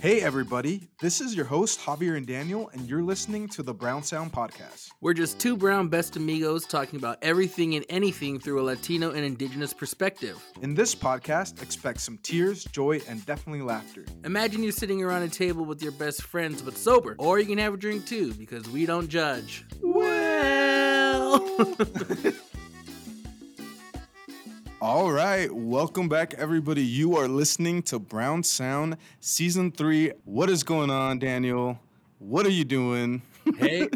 Hey, everybody. This is your host, Javier and Daniel, and you're listening to the Brown Sound Podcast. We're just two brown best amigos talking about everything and anything through a Latino and Indigenous perspective. In this podcast, expect some tears, joy, and definitely laughter. Imagine you're sitting around a table with your best friends but sober, or you can have a drink too because we don't judge. Well. All right, welcome back, everybody. You are listening to Brown Sound Season 3. What is going on, Daniel? What are you doing? hey,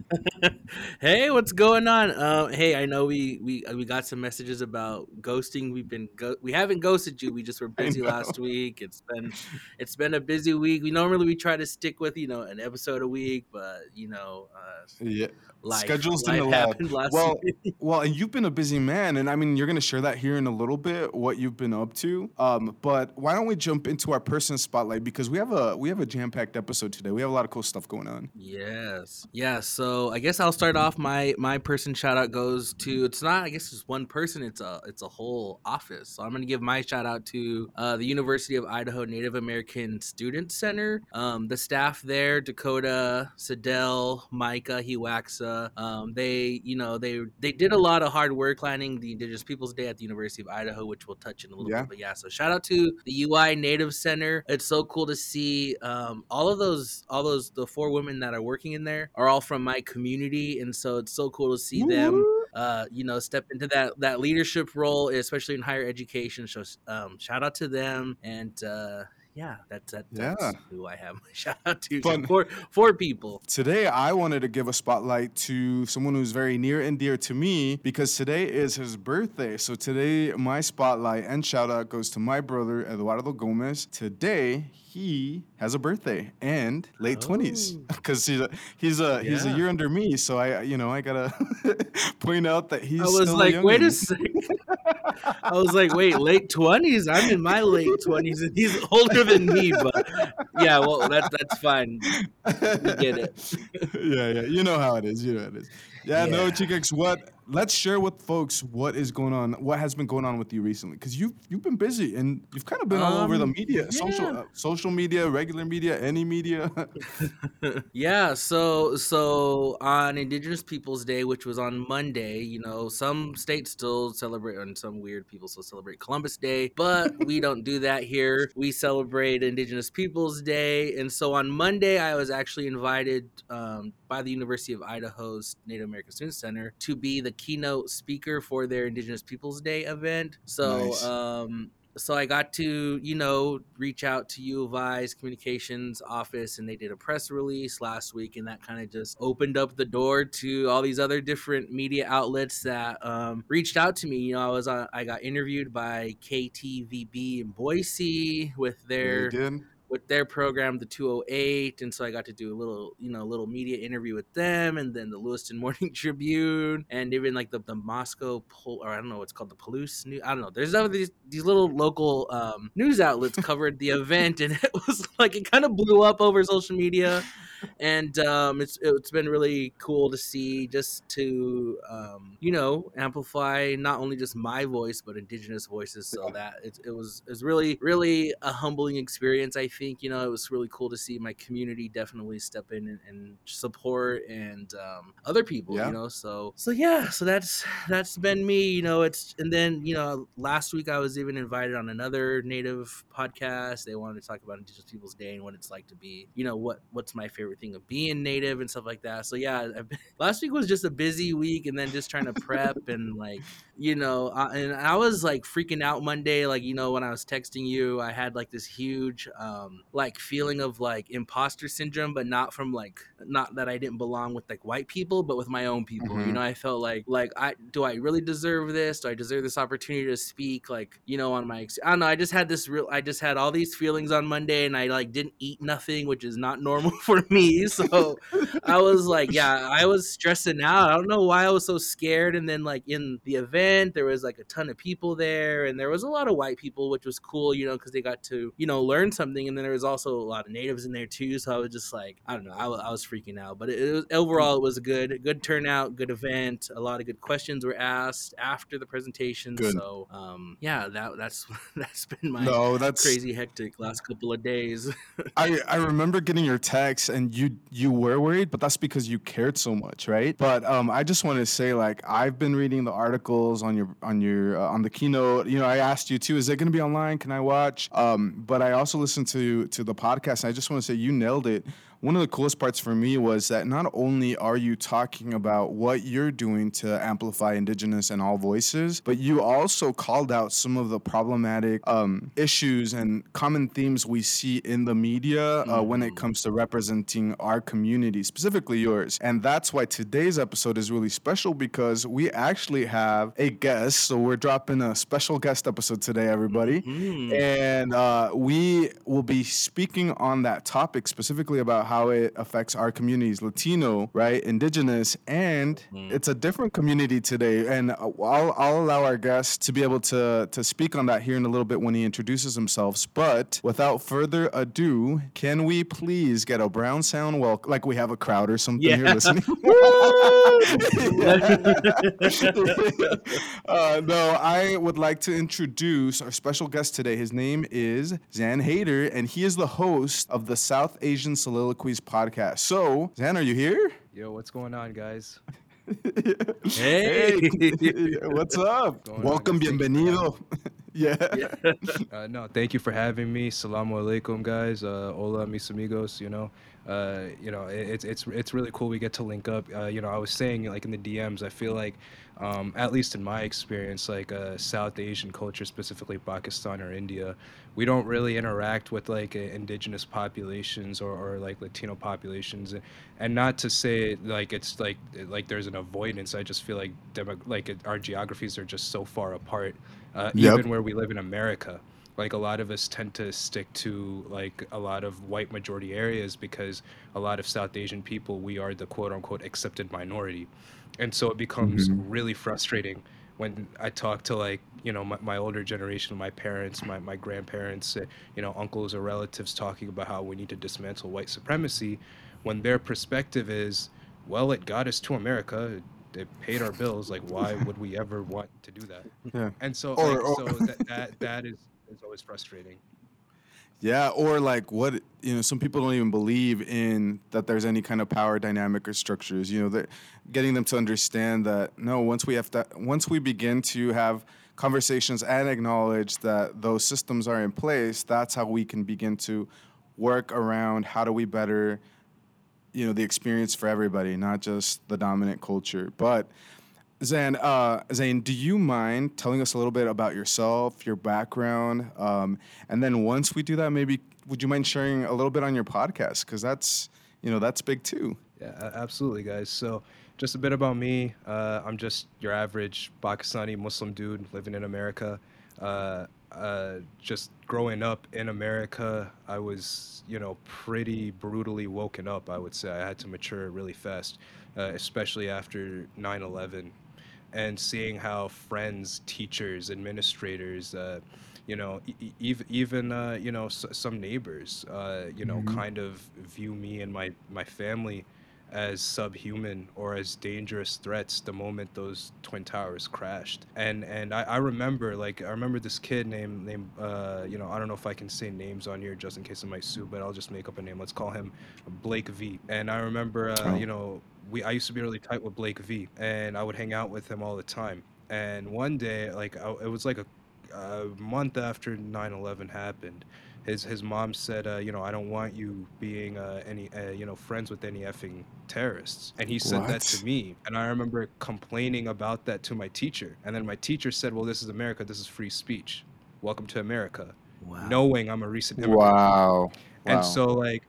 hey, what's going on? Uh, hey, I know we we uh, we got some messages about ghosting. We've been go- we haven't ghosted you. We just were busy last week. It's been it's been a busy week. We normally we try to stick with you know an episode a week, but you know, uh, yeah, life, schedules life didn't allow. last Well, week. well, and you've been a busy man, and I mean, you're gonna share that here in a little bit what you've been up to. Um, but why don't we jump into our person spotlight because we have a we have a jam packed episode today. We have a lot of cool stuff going on. Yes. Yeah. So I guess I'll start off. My my person shout out goes to it's not I guess it's one person. It's a it's a whole office. So I'm gonna give my shout out to uh, the University of Idaho Native American Student Center. Um, the staff there, Dakota, Sidell, Micah, Hiwaxa. Um, they you know they they did a lot of hard work planning the Indigenous Peoples Day at the University of Idaho, which we'll touch in a little Yeah. bit. But yeah, so shout out to the UI Native Center. It's so cool to see um, all of those all those the four women that are working in there are all from my community, and so it's so cool to see them uh, you know, step into that that leadership role, especially in higher education. So, um, shout out to them, and uh, yeah, that's that, that's Yeah. who I have my shout out to. Fun. Four four people. Today, I wanted to give a spotlight to someone who's very near and dear to me because today is his birthday. So, today, my spotlight and shout out goes to my brother, Eduardo Gomez. Today, he has a birthday and late 20s Oh. because he's a, he's a he's a year under me so i you know i gotta point out that he's I was like, wait a second. I was like, wait, late twenties? I'm in my late twenties, and he's older than me. But yeah, well, that's that's fine. We get it. yeah, yeah. You know how it is. You know how it is. Yeah, no, Yeah. What let's share with folks what is going on, what has been going on with you recently. Because you've you've been busy and you've kind of been all over the Um, media, social uh, social media, regular media, any media. yeah so so on indigenous peoples day which was on monday you know some states still celebrate and some weird people still celebrate columbus day but we don't do that here we celebrate indigenous peoples day and so on monday i was actually invited um, by the university of idaho's native american student center to be the keynote speaker for their indigenous peoples day event so Nice. um so I got to, you know, reach out to U of I's communications office and they did a press release last week and that kind of just opened up the door to all these other different media outlets that um, reached out to me. You know, I was on, I got interviewed by KTVB in Boise with their. With their program, the 208, and so I got to do a little, you know, a little media interview with them, and then the Lewiston Morning Tribune, and even like the, the Moscow, Pol- or I don't know what's called the Palouse News. I don't know. There's other these these little local um, news outlets covered the event, and it was like it kind of blew up over social media, and um, it's it's been really cool to see just to um, you know amplify not only just my voice but indigenous voices. So that it, it was it was really really a humbling experience i think. You know it was really cool to see my community definitely step in and, and support and um, other people Yeah. you know so so yeah so that's that's been me you know it's and then you know last week i was even invited on another native podcast. They wanted to talk about indigenous peoples day and what it's like to be you know what what's my favorite thing of being native and stuff like that. So yeah been, last week was just a busy week and then just trying to prep and like you know uh, and i was like freaking out monday like you know when i was texting you i had like this huge um like feeling of like imposter syndrome but not from like not that i didn't belong with like white people but with my own people you Mhm. know i felt like like i do i really deserve this do i deserve this opportunity to speak like you know on my i don't know i just had this real i just had all these feelings on monday and i like didn't eat nothing which is not normal for me. So I was like, yeah, I was stressing out. I don't know why I was so scared. And then like in the event, there was like a ton of people there, and there was a lot of white people, which was cool, you know, because they got to you know learn something. And then there was also a lot of natives in there too. So I was just like, I don't know, I, I was freaking out. But it, it was overall it was a good good turnout, good event. A lot of good questions were asked after the presentation. Good. So um, yeah, that that's that's been my No, that's crazy hectic last couple of days. I, I remember getting your text and you you were worried, but that's because you cared so much, right? But um, I just want to say like I've been reading the articles on your on your uh, on the keynote. You know, I asked you too, is it going to be online? Can I watch? Um, but I also listened to to the podcast, I just want to say you nailed it. One of the coolest parts for me was that not only are you talking about what you're doing to amplify Indigenous and all voices, but you also called out some of the problematic um, issues and common themes we see in the media uh, when it comes to representing our community, specifically yours. And that's why today's episode is really special because we actually have a guest. So we're dropping a special guest episode today, everybody. Mm. And uh, we will be speaking on that topic specifically about how it affects our communities Latino, right? Indigenous, and it's a different community today. And I'll, I'll allow our guest to be able to, to speak on that here in a little bit when he introduces himself. But without further ado, can we please get a brown sound welcome? Like we have a crowd or something Yeah. here listening. uh, no, I would like to introduce our special guest today. His name is Zan Haider, and he is the host of the South Asian Soliloquies podcast. So, Zan, are you here? Yo, what's going on, guys? Hey. hey. what's up? On, Welcome, you bienvenido. Yeah. Uh, no, thank you for having me. Salamu alaikum, guys. Uh, hola, mis amigos. You know, uh, you know, it, it's it's it's really cool. We get to link up. Uh, you know, I was saying like in the DMs, I feel like, um, at least in my experience, like uh, South Asian culture, specifically Pakistan or India, we don't really interact with like uh, indigenous populations or, or like Latino populations, and, and not to say like it's like like there's an avoidance. I just feel like demo- like it, our geographies are just so far apart, uh, Yep. even where we live in America like a lot of us tend to stick to like a lot of white majority areas because a lot of south asian people we are the quote unquote accepted minority and so it becomes really frustrating when i talk to like you know my, my older generation my parents my, my grandparents uh, you know uncles or relatives talking about how we need to dismantle white supremacy when their perspective is well it got us to america it paid our bills like why would we ever want to do that Yeah. and so, Or- like, or- so that, that that is is always frustrating. Yeah, or like what you know, some people don't even believe in that there's any kind of power dynamic or structures. You know, that getting them to understand that no, once we have to, once we begin to have conversations and acknowledge that those systems are in place, that's how we can begin to work around how do we better, you know, the experience for everybody, not just the dominant culture. But Zan, uh, Zane, do you mind telling us a little bit about yourself, your background, um, and then once we do that, maybe would you mind sharing a little bit on your podcast? Because that's you know that's big too. Yeah, absolutely, guys. So, just a bit about me. Uh, I'm just your average Pakistani Muslim dude living in America. Uh, uh, just growing up in America, I was, you know, pretty brutally woken up. I would say I had to mature really fast, uh, especially after 9/11, and seeing how friends, teachers, administrators, uh, you know, e- e- even even uh, you know s- some neighbors, uh, you know, kind of view me and my my family as subhuman or as dangerous threats the moment those twin towers crashed. And and I, I remember like I remember this kid named named uh, you know I don't know if I can say names on here just in case I might sue, but I'll just make up a name. Let's call him Blake V. And I remember uh, Oh. you know we I used to be really tight with Blake V, and I would hang out with him all the time. And one day like I, it was like a a month after 9/11 happened, his his mom said, uh, you know, I don't want you being uh, any uh, you know friends with any effing terrorists. And he said that to me, and I remember complaining about that to my teacher. And then my teacher said, well, this is America. This is free speech. Welcome to America. Wow. Knowing I'm a recent immigrant. Wow. And so like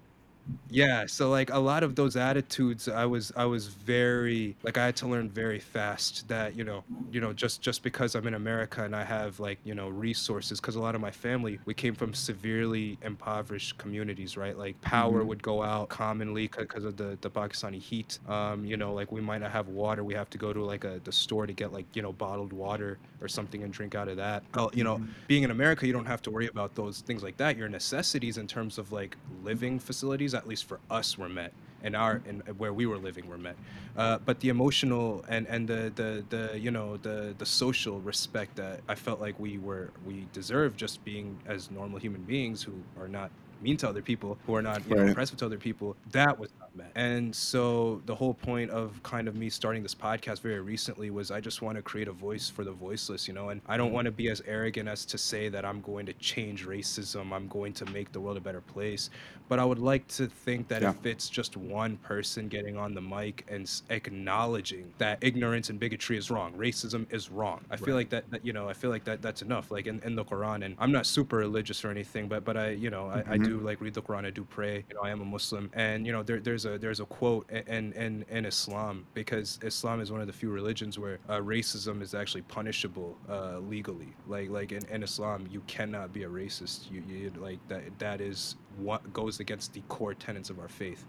yeah so like a lot of those attitudes i was i was very like i had to learn very fast that you know you know just just because i'm in america and i have like you know resources because a lot of my family we came from severely impoverished communities right like power Mhm. would go out commonly because of the the pakistani heat um you know like we might not have water we have to go to like a the store to get like you know bottled water or something and drink out of that oh you know Mhm. being in America, you don't have to worry about those things like that. Your necessities in terms of like living facilities, at least for us, were met, and our and where we were living were met. Uh, but the emotional and and the the the you know the the social respect that I felt like we were we deserved just being as normal human beings who are not mean to other people, who are not you know Right. oppressive to other people, that was not met. And so the whole point of kind of me starting this podcast very recently was I just want to create a voice for the voiceless, you know, and I don't want to be as arrogant as to say that I'm going to change racism, I'm going to make the world a better place, but I would like to think that Yeah. if it's just one person getting on the mic and acknowledging that ignorance and bigotry is wrong, racism is wrong. I feel like that, that you know, I feel like that that's enough. Like in, in the Quran, and I'm not super religious or anything, but but I you know I, I Mhm. do like read the Quran, I do pray. You know, I am a Muslim, and you know there, there's a there's a quote in, in in Islam because Islam is one of the few religions where uh, racism is actually punishable uh, legally. Like like in, in Islam, you cannot be a racist. You, you like that that is what goes against the core tenets of our faith.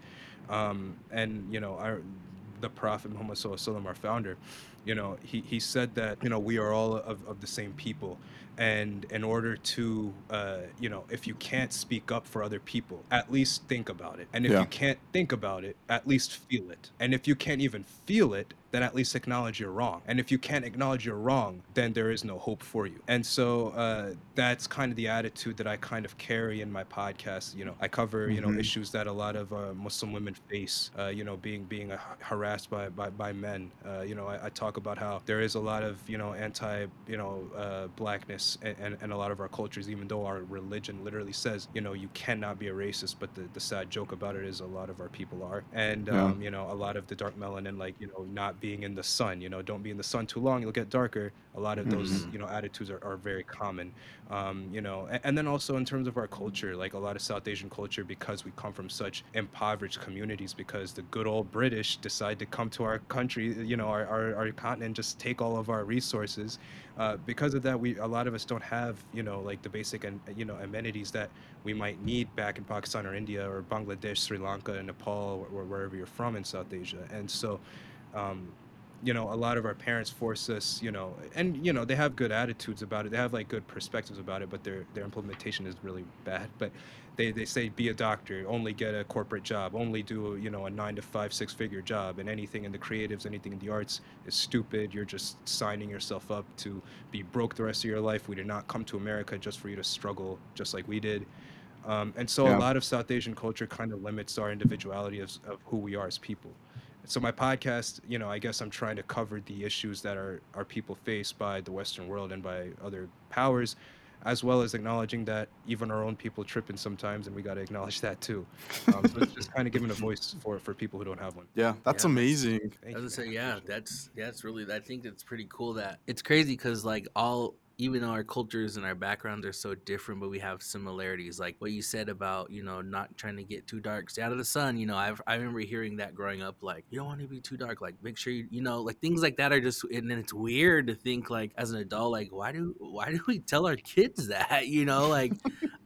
Um, and you know our the Prophet Muhammad Sallallahu Alaihi Wasallam, our founder, you know, he, he said that, you know, we are all of, of the same people. And in order to, uh, you know, if you can't speak up for other people, at least think about it. And if Yeah. you can't think about it, at least feel it. And if you can't even feel it, then at least acknowledge you're wrong. And if you can't acknowledge you're wrong, then there is no hope for you. And so uh, that's kind of the attitude that I kind of carry in my podcast. You know, I cover you know Mhm. issues that a lot of uh, Muslim women face. Uh, you know, being being uh, harassed by by, by men. Uh, you know, I, I talk about how there is a lot of you know anti you know uh, blackness and, and, and a lot of our cultures, even though our religion literally says you know you cannot be a racist. But the, the sad joke about it is a lot of our people are, and Yeah. um, you know a lot of the dark melanin, like you know not being in the sun. You know, don't be in the sun too long, you'll get darker. A lot of those Mhm. you know attitudes are, are very common. Um, you know, and, and then also in terms of our culture, like a lot of South Asian culture, because we come from such impoverished communities, because the good old British decide to come to our country, you know, our, our, our continent, just take all of our resources. Uh, because of that, we a lot of us don't have, you know, like the basic and you know amenities that we might need back in Pakistan or India or Bangladesh, Sri Lanka, and Nepal, or, or wherever you're from in South Asia. And so, um, you know, a lot of our parents force us, you know, and you know, they have good attitudes about it. They have like good perspectives about it, but their their implementation is really bad. But they, they say be a doctor, only get a corporate job, only do you know a nine to five six figure job, and anything in the creatives, anything in the arts is stupid. You're just signing yourself up to be broke the rest of your life. We did not come to America just for you to struggle, just like we did. Um, and so Yeah. a lot of South Asian culture kind of limits our individuality of, of who we are as people. So my podcast, you know, I guess I'm trying to cover the issues that our, our people face by the Western world and by other powers, as well as acknowledging that even our own people tripping sometimes, and we got to acknowledge that too. Um, so it's just kind of giving a voice for, for people who don't have one. Yeah, that's Yeah. amazing. Thank I you, was gonna man. say, yeah, that's that's really. I think it's pretty cool that it's crazy because like all, even though our cultures and our backgrounds are so different, but we have similarities. Like what you said about you know not trying to get too dark, stay out of the sun. You know, I've, I remember hearing that growing up. Like you don't want to be too dark. Like make sure you you know like things like that are just. And then it's weird to think like as an adult, like why do why do we tell our kids that? You know, like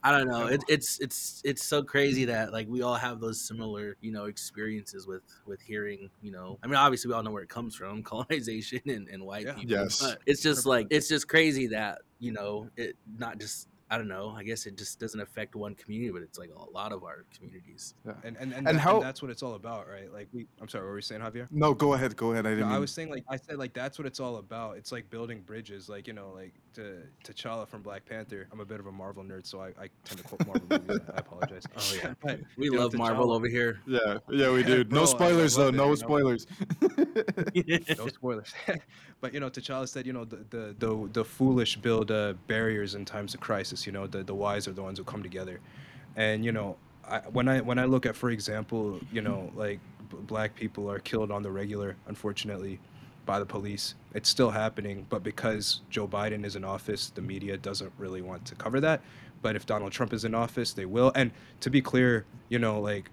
I don't know. It, it's it's it's so crazy that like we all have those similar you know experiences with with hearing you know. I mean, obviously we all know where it comes from, colonization and, and white Yeah. people. Yes. But it's just like it's just crazy that you know it not just. I don't know. I guess it just doesn't affect one community, but it's like a lot of our communities. And, and, and, And that- and that's what it's all about, right? Like we, I'm sorry, what were you saying, Javier? No, go ahead, go ahead. I didn't. I mean- was saying like I said like that's what it's all about. It's like building bridges. Like you know like to T'Challa from Black Panther. I'm a bit of a Marvel nerd, so I, I tend to quote Marvel movies. I apologize. Oh, yeah. but, We you know, love Marvel over here. Yeah, yeah, we do. Bro, No spoilers though. it, No spoilers. no spoilers. but you know, T'Challa said, you know, the the the, the foolish build uh, barriers in times of crisis. You know, the the wise are the ones who come together. And you know, I, when I when I look at, for example, you know, like b- black people are killed on the regular, unfortunately, by the police. It's still happening, but because Joe Biden is in office, the media doesn't really want to cover that. But if Donald Trump is in office, they will. And to be clear, you know, like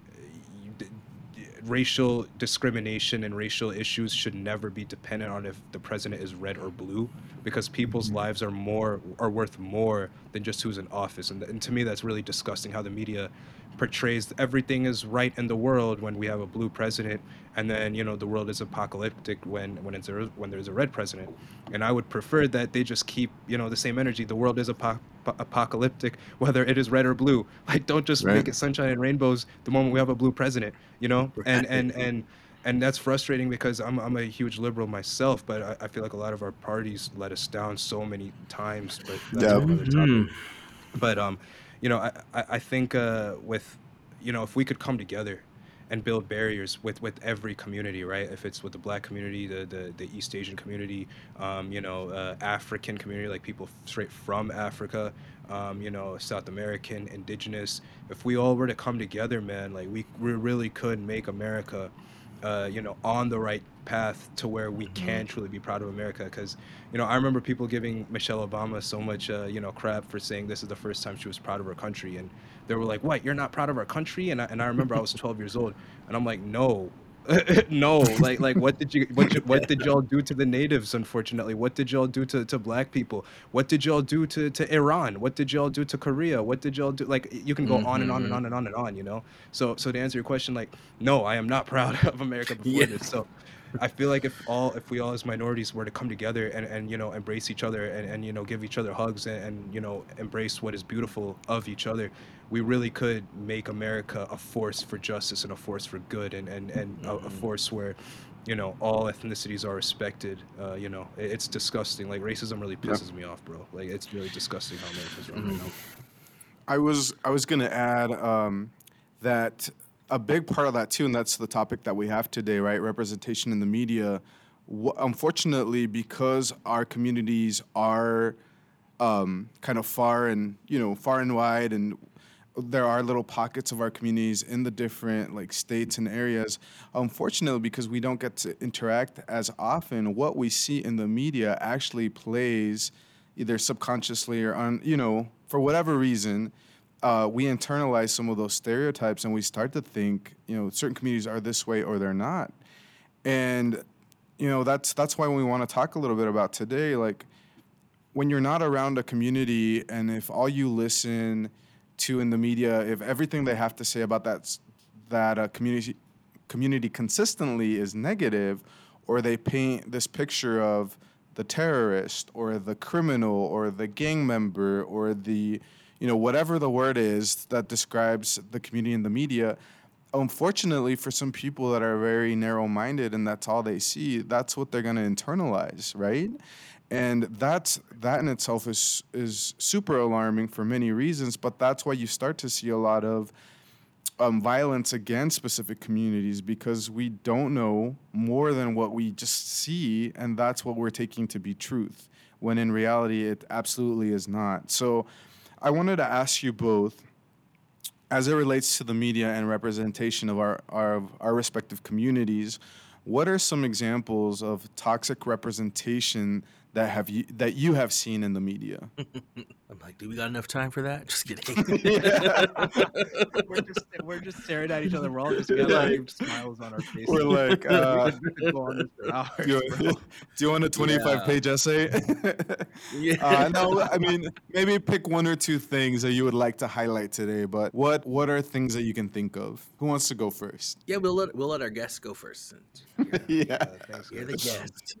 racial discrimination and racial issues should never be dependent on if the president is red or blue because people's Mm-hmm. lives are more are worth more than just who's in office. And, and to me that's really disgusting how the media portrays everything is right in the world when we have a blue president and then you know the world is apocalyptic when when it's a, when there's a red president. And i would prefer that they just keep you know the same energy. The world is apo- apocalyptic whether it is red or blue like don't just Right. make it sunshine and rainbows the moment we have a blue president you know and and and and that's frustrating because I'm, I'm a huge liberal myself but I, I feel like a lot of our parties let us down so many times but that's Yeah. a whole other topic Mhm. but um you know i i, I think uh with you know if we could come together and build barriers with with every community right? If it's with the black community the the, the east asian community um you know uh, african community like people straight from africa um you know south american indigenous. If we all were to come together man like we, we really could make america uh, you know, on the right path to where we can truly be proud of America. Because, you know, I remember people giving Michelle Obama so much, uh, you know, crap for saying this is the first time she was proud of her country, and they were like, "What? You're not proud of our country?" And I, and I remember I was 12 years old, and I'm like, "No." no like like what did you what you, what did y'all do to the natives unfortunately what did y'all do to, to black people what did y'all do to, to iran what did y'all do to korea what did y'all do like you can go on and on and Mhm. on and on and on you know so so to answer your question like no i am not proud of america before Yeah. this so i feel like if all if we all as minorities were to come together and and you know embrace each other and, and you know give each other hugs and, and you know embrace what is beautiful of each other we really could make america a force for justice and a force for good and and, and a, a Mhm. force where you know all ethnicities are respected uh, you know it, it's disgusting like racism really Yeah. pisses me off bro like it's really disgusting how america's run right Mhm. now I was I was gonna add um, that a big part of that too, and that's the topic that we have today, right? Representation in the media. Unfortunately, because our communities are um, kind of far and you know far and wide, and there are little pockets of our communities in the different like states and areas. Unfortunately, because we don't get to interact as often, what we see in the media actually plays either subconsciously or on you know for whatever reason uh, we internalize some of those stereotypes and we start to think you know certain communities are this way or they're not. And you know that's that's why we want to talk a little bit about today like when you're not around a community and if all you listen to in the media if everything they have to say about that that uh, community community consistently is negative or they paint this picture of the terrorist or the criminal or the gang member or the you know whatever the word is that describes the community and the media unfortunately for some people that are very narrow minded and that's all they see that's what they're going to internalize right and that's that in itself is is super alarming for many reasons but that's why you start to see a lot of um, violence against specific communities because we don't know more than what we just see, and that's what we're taking to be truth, when in reality it absolutely is not. So, I wanted to ask you both, as it relates to the media and representation of our our, our respective communities, what are some examples of toxic representation that have you that you have seen in the media? I'm like, do we got enough time for that? Just kidding. we're just we're just staring at each other. We're all just we have like smiles on our faces. We're like, uh, we could go on this for hours, do, you, do you want a 25 page essay? yeah. uh, no, I mean maybe pick one or two things that you would like to highlight today. But what what are things that you can think of? Who wants to go first? yeah, we'll let we'll let our guests go first. since you're- yeah. Uh, thanks, You're the guys. guest.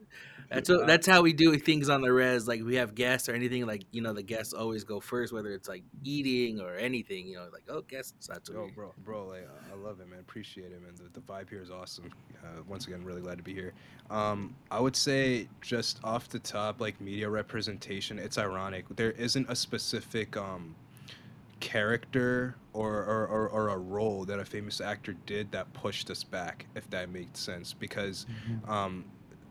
That's what, that's how we do things on the res. Like we have guests or anything. Like you know, the guests always go first, whether it's like eating or anything. You know, like oh, guests. That's what Yo, bro, bro, like I- I love it, man. Appreciate it, man. The, the vibe here is awesome. Uh, once again, really glad to be here. Um, I would say just off the top, like media representation, it's ironic. There isn't a specific um, character or, or, or, or a role that a famous actor did that pushed us back, if that makes sense. Because um,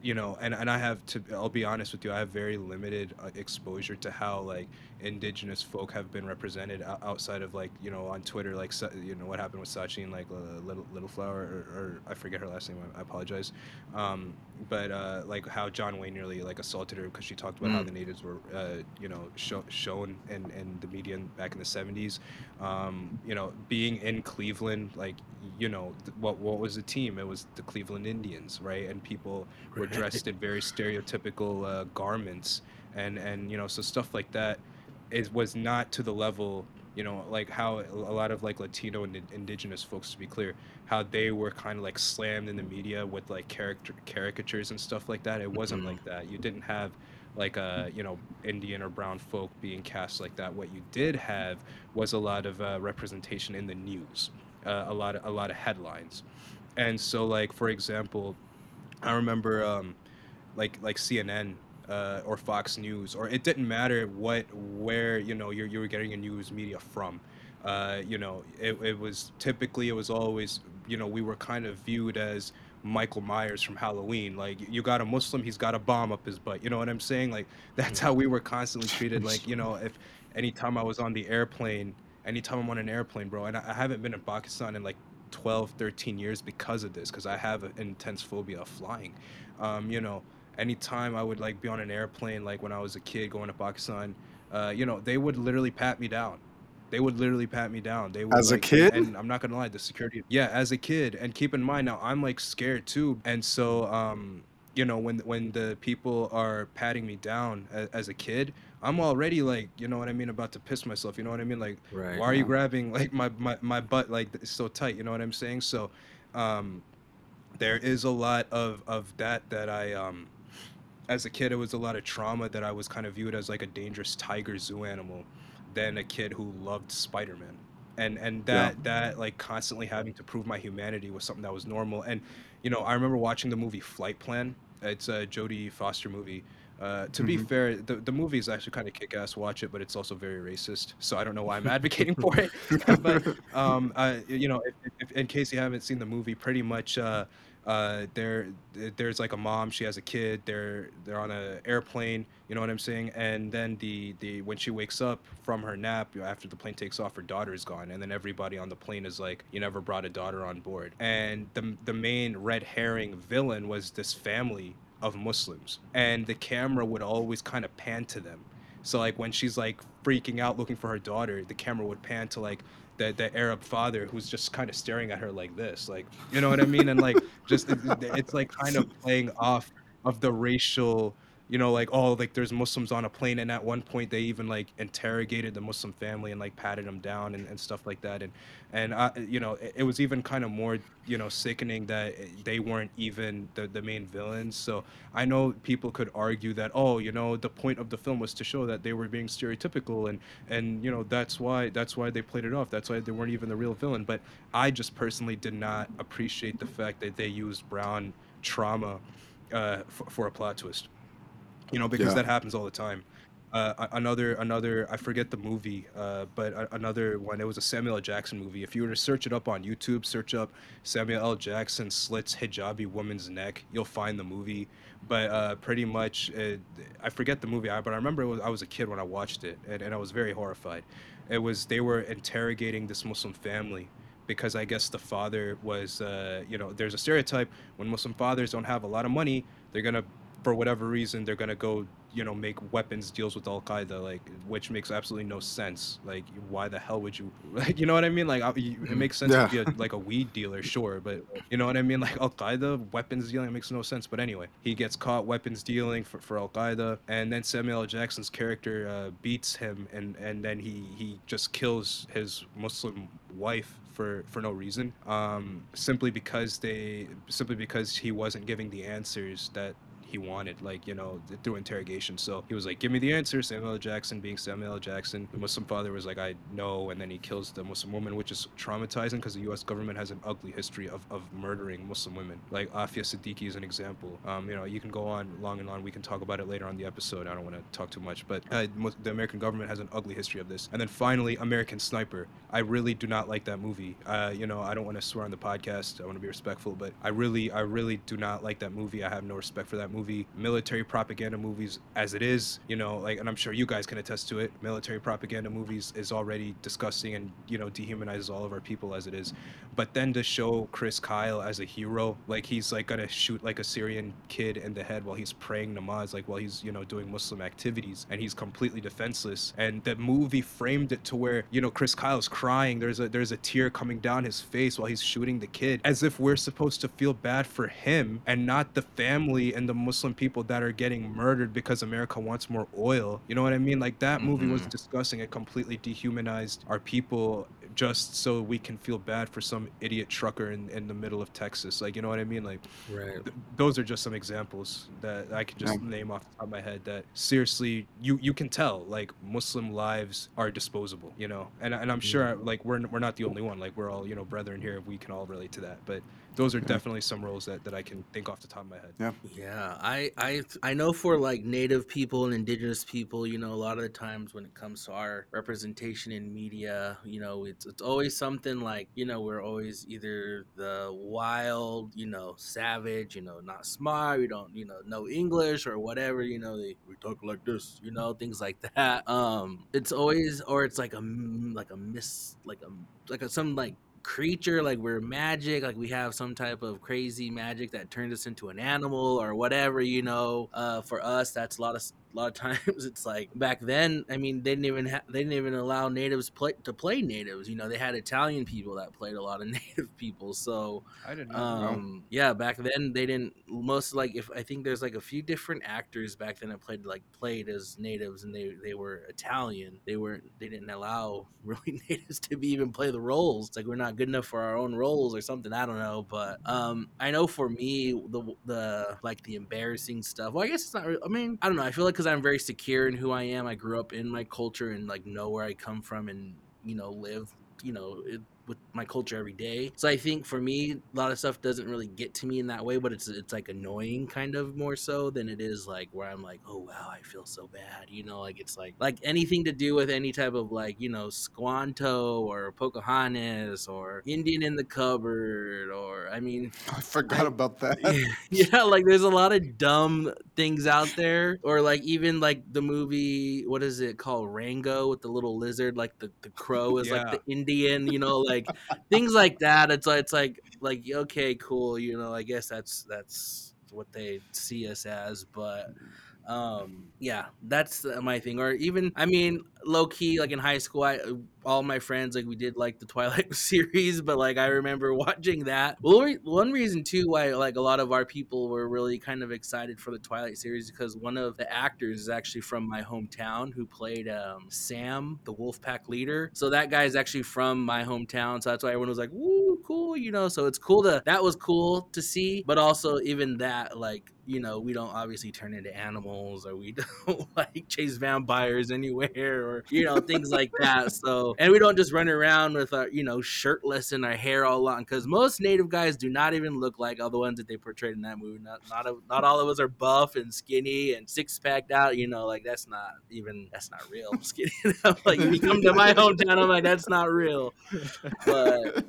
you know and, and i have to i'll be honest with you i have very limited uh, exposure to how like indigenous folk have been represented outside of like you know on Twitter like you know what happened with Sacheen and like uh, little little flower or, or, I forget her last name I apologize. Um, but uh, like how John Wayne nearly like assaulted her because she talked about mm. how the natives were uh, you know show, shown in, in the media back in the 70s um, you know being in Cleveland like you know what what was the team? It was the Cleveland Indians right? And people were dressed in very stereotypical uh, garments and and you know so stuff like that it was not to the level you know like how a lot of like latino and indigenous folks to be clear how they were kind of like slammed in the media with like character caricatures and stuff like that. It wasn't mm-hmm. like that. You didn't have like a you know indian or brown folk being cast like that. What you did have was a lot of uh, representation in the news uh, a lot of a lot of headlines. And so like for example i remember um like like cnn uh, or Fox News, or it didn't matter what where you know you you were getting your news media from. Uh, you know, it, it was typically it was always you know we were kind of viewed as Michael Myers from Halloween. Like you got a Muslim, he's got a bomb up his butt. You know what I'm saying? Like that's how we were constantly treated. Like you know, if anytime I was on the airplane, anytime I'm on an airplane, bro, and I, I haven't been in Pakistan in like 12, 13 years because of this, because I have an intense phobia of flying. Um, you know, anytime I would like be on an airplane, like when I was a kid going to Pakistan, uh, you know, they would literally pat me down. They would literally pat me down. They would, as like, a kid, and I'm not gonna lie, the security. Yeah, as a kid, and keep in mind now, I'm like scared too, and so um, you know, when when the people are patting me down as, as a kid, I'm already like, you know what I mean, about to piss myself. You know what I mean? Like, right, why are you grabbing like my my my butt like it's so tight? You know what I'm saying? So, um, there is a lot of of that that I um as a kid, it was a lot of trauma that I was kind of viewed as like a dangerous tiger zoo animal than a kid who loved Spider-Man. And and that yeah. that like constantly having to prove my humanity was something that was normal. And you know, I remember watching the movie Flightplan. It's a Jodie Foster movie. Uh, to mm-hmm. be fair, the, the movie is actually kind of kick ass. Watch it, but it's also very racist. So I don't know why I'm advocating for it. but um, uh, you know, if, if, in case you haven't seen the movie, pretty much uh, uh, there there's like a mom she has a kid they're they're on an airplane you know what i'm saying and then the the when she wakes up from her nap after the plane takes off her daughter is gone and then everybody on the plane is like you never brought a daughter on board and the the main red herring villain was this family of muslims and the camera would always kind of pan to them. So like when she's like freaking out looking for her daughter the camera would pan to like the the Arab father who's just kind of staring at her like this, like you know what I mean, and like just it, it's like kind of playing off of the racial you know, like oh, like there's Muslims on a plane, and at one point they even like interrogated the Muslim family and like patted them down and, and stuff like that, and and I, you know, it, it was even kind of more you know sickening that they weren't even the the main villains. So I know people could argue that oh, you know, the point of the film was to show that they were being stereotypical, and and you know that's why that's why they played it off. That's why they weren't even the real villain. But I just personally did not appreciate the fact that they used brown trauma uh, for, for a plot twist you know, because yeah. that happens all the time. Uh, another, another, I forget the movie, uh, but another one. It was a Samuel L. Jackson movie. If you were to search it up on YouTube, search up Samuel L. Jackson slits hijabi woman's neck, you'll find the movie. But uh, pretty much, uh, I forget the movie, but I remember was, I was a kid when I watched it, and, and I was very horrified. It was they were interrogating this Muslim family because I guess the father was, uh, you know, there's a stereotype when Muslim fathers don't have a lot of money, they're gonna for whatever reason they're gonna go you know make weapons deals with Al Qaeda like which makes absolutely no sense like why the hell would you like you know what I mean like it mm-hmm. makes sense yeah. to be a, like a weed dealer sure but you know what I mean like Al Qaeda weapons dealing makes no sense but anyway he gets caught weapons dealing for, for Al Qaeda and then Samuel L. Jackson's character uh, beats him and and then he he just kills his Muslim wife for for no reason um simply because they simply because he wasn't giving the answers that he wanted, like, you know, through interrogation. So he was like, give me the answer. Samuel L. Jackson being Samuel L. Jackson. The Muslim father was like, I know. And then he kills the Muslim woman, which is traumatizing because the U.S. government has an ugly history of, of murdering Muslim women. Like Aafia Siddiqui is an example. Um, you know, you can go on long and long. We can talk about it later on the episode. I don't want to talk too much. But uh, the American government has an ugly history of this. And then finally, American Sniper. I really do not like that movie. Uh, you know, I don't want to swear on the podcast. I want to be respectful, but I really, I really do not like that movie. I have no respect for that movie movie, military propaganda movies as it is, you know, like, and I'm sure you guys can attest to it. Military propaganda movies is already disgusting and, you know, dehumanizes all of our people as it is. But then to show Chris Kyle as a hero, like he's like gonna shoot like a Syrian kid in the head while he's praying namaz, like while he's, you know, doing Muslim activities and he's completely defenseless. And the movie framed it to where, you know, Chris Kyle's crying. There's a there's a tear coming down his face while he's shooting the kid, as if we're supposed to feel bad for him and not the family and the Muslim people that are getting murdered because America wants more oil. You know what I mean? Like that movie was Mhm. disgusting. It completely dehumanized our people just so we can feel bad for some idiot trucker in, in the middle of Texas. Like, you know what I mean? Like, Right. th- those are just some examples that I could just Yeah. name off the top of my head that seriously you you can tell like Muslim lives are disposable, you know. And and I'm sure like we're we're not the only one. Like we're all, you know, brethren here. We can all relate to that. But those are Yeah. definitely some roles that, that I can think off the top of my head. Yeah, Yeah. I, I I know for like native people and indigenous people, you know, a lot of the times when it comes to our representation in media, you know, it's it's always something like, you know, we're always either the wild, you know, savage, you know, not smart, we don't, you know, know English or whatever, you know, they, we talk like this, you know, things like that. Um, it's always or it's like a like a miss like a like a some like creature like we're magic like we have some type of crazy magic that turns us into an animal or whatever you know uh for us that's a lot of a lot of times it's like back then i mean they didn't even ha- they didn't even allow natives play to play natives you know they had italian people that played a lot of native people so I didn't um yeah back then they didn't most like if i think there's like a few different actors back then that played like played as natives and they they were italian. They weren't they didn't allow really natives to be even play the roles. It's like we're not good enough for our own roles or something i don't know but um i know for me the the like the embarrassing stuff well i guess it's not i mean i don't know i feel like because i'm very secure in who i am i grew up in my culture and like know where i come from and you know live you know it, with my culture every day. So I think for me, a lot of stuff doesn't really get to me in that way, but it's it's like annoying kind of more so than it is like where I'm like, oh wow, I feel so bad. You know, like it's like like anything to do with any type of like you know Squanto or Pocahontas or Indian in the cupboard or I mean I forgot about that. yeah, like there's a lot of dumb things out there, or like even like the movie, what is it called, Rango with the little lizard, like the, the crow is like the Indian, you know, like things like that. It's like it's like like okay, cool, you know, I guess that's that's what they see us as, but um yeah that's my thing. Or even i mean low key like in high school i all my friends like we did like the twilight series but like i remember watching that. Well one reason too why like a lot of our people were really kind of excited for the twilight series because one of the actors is actually from my hometown who played um, sam the wolf pack leader. So that guy is actually from my hometown so that's why everyone was like woo cool you know? So it's cool to that was cool to see but also even that like you know, we don't obviously turn into animals or we don't like chase vampires anywhere or, you know, things like that. So, and we don't just run around with our, you know, shirtless and our hair all long because most native guys do not even look like all the ones that they portrayed in that movie. Not, not, a, not all of us are buff and skinny and six packed out, you know, like that's not even, that's not real. Skinny. like, if you come to my hometown, I'm like, that's not real. But,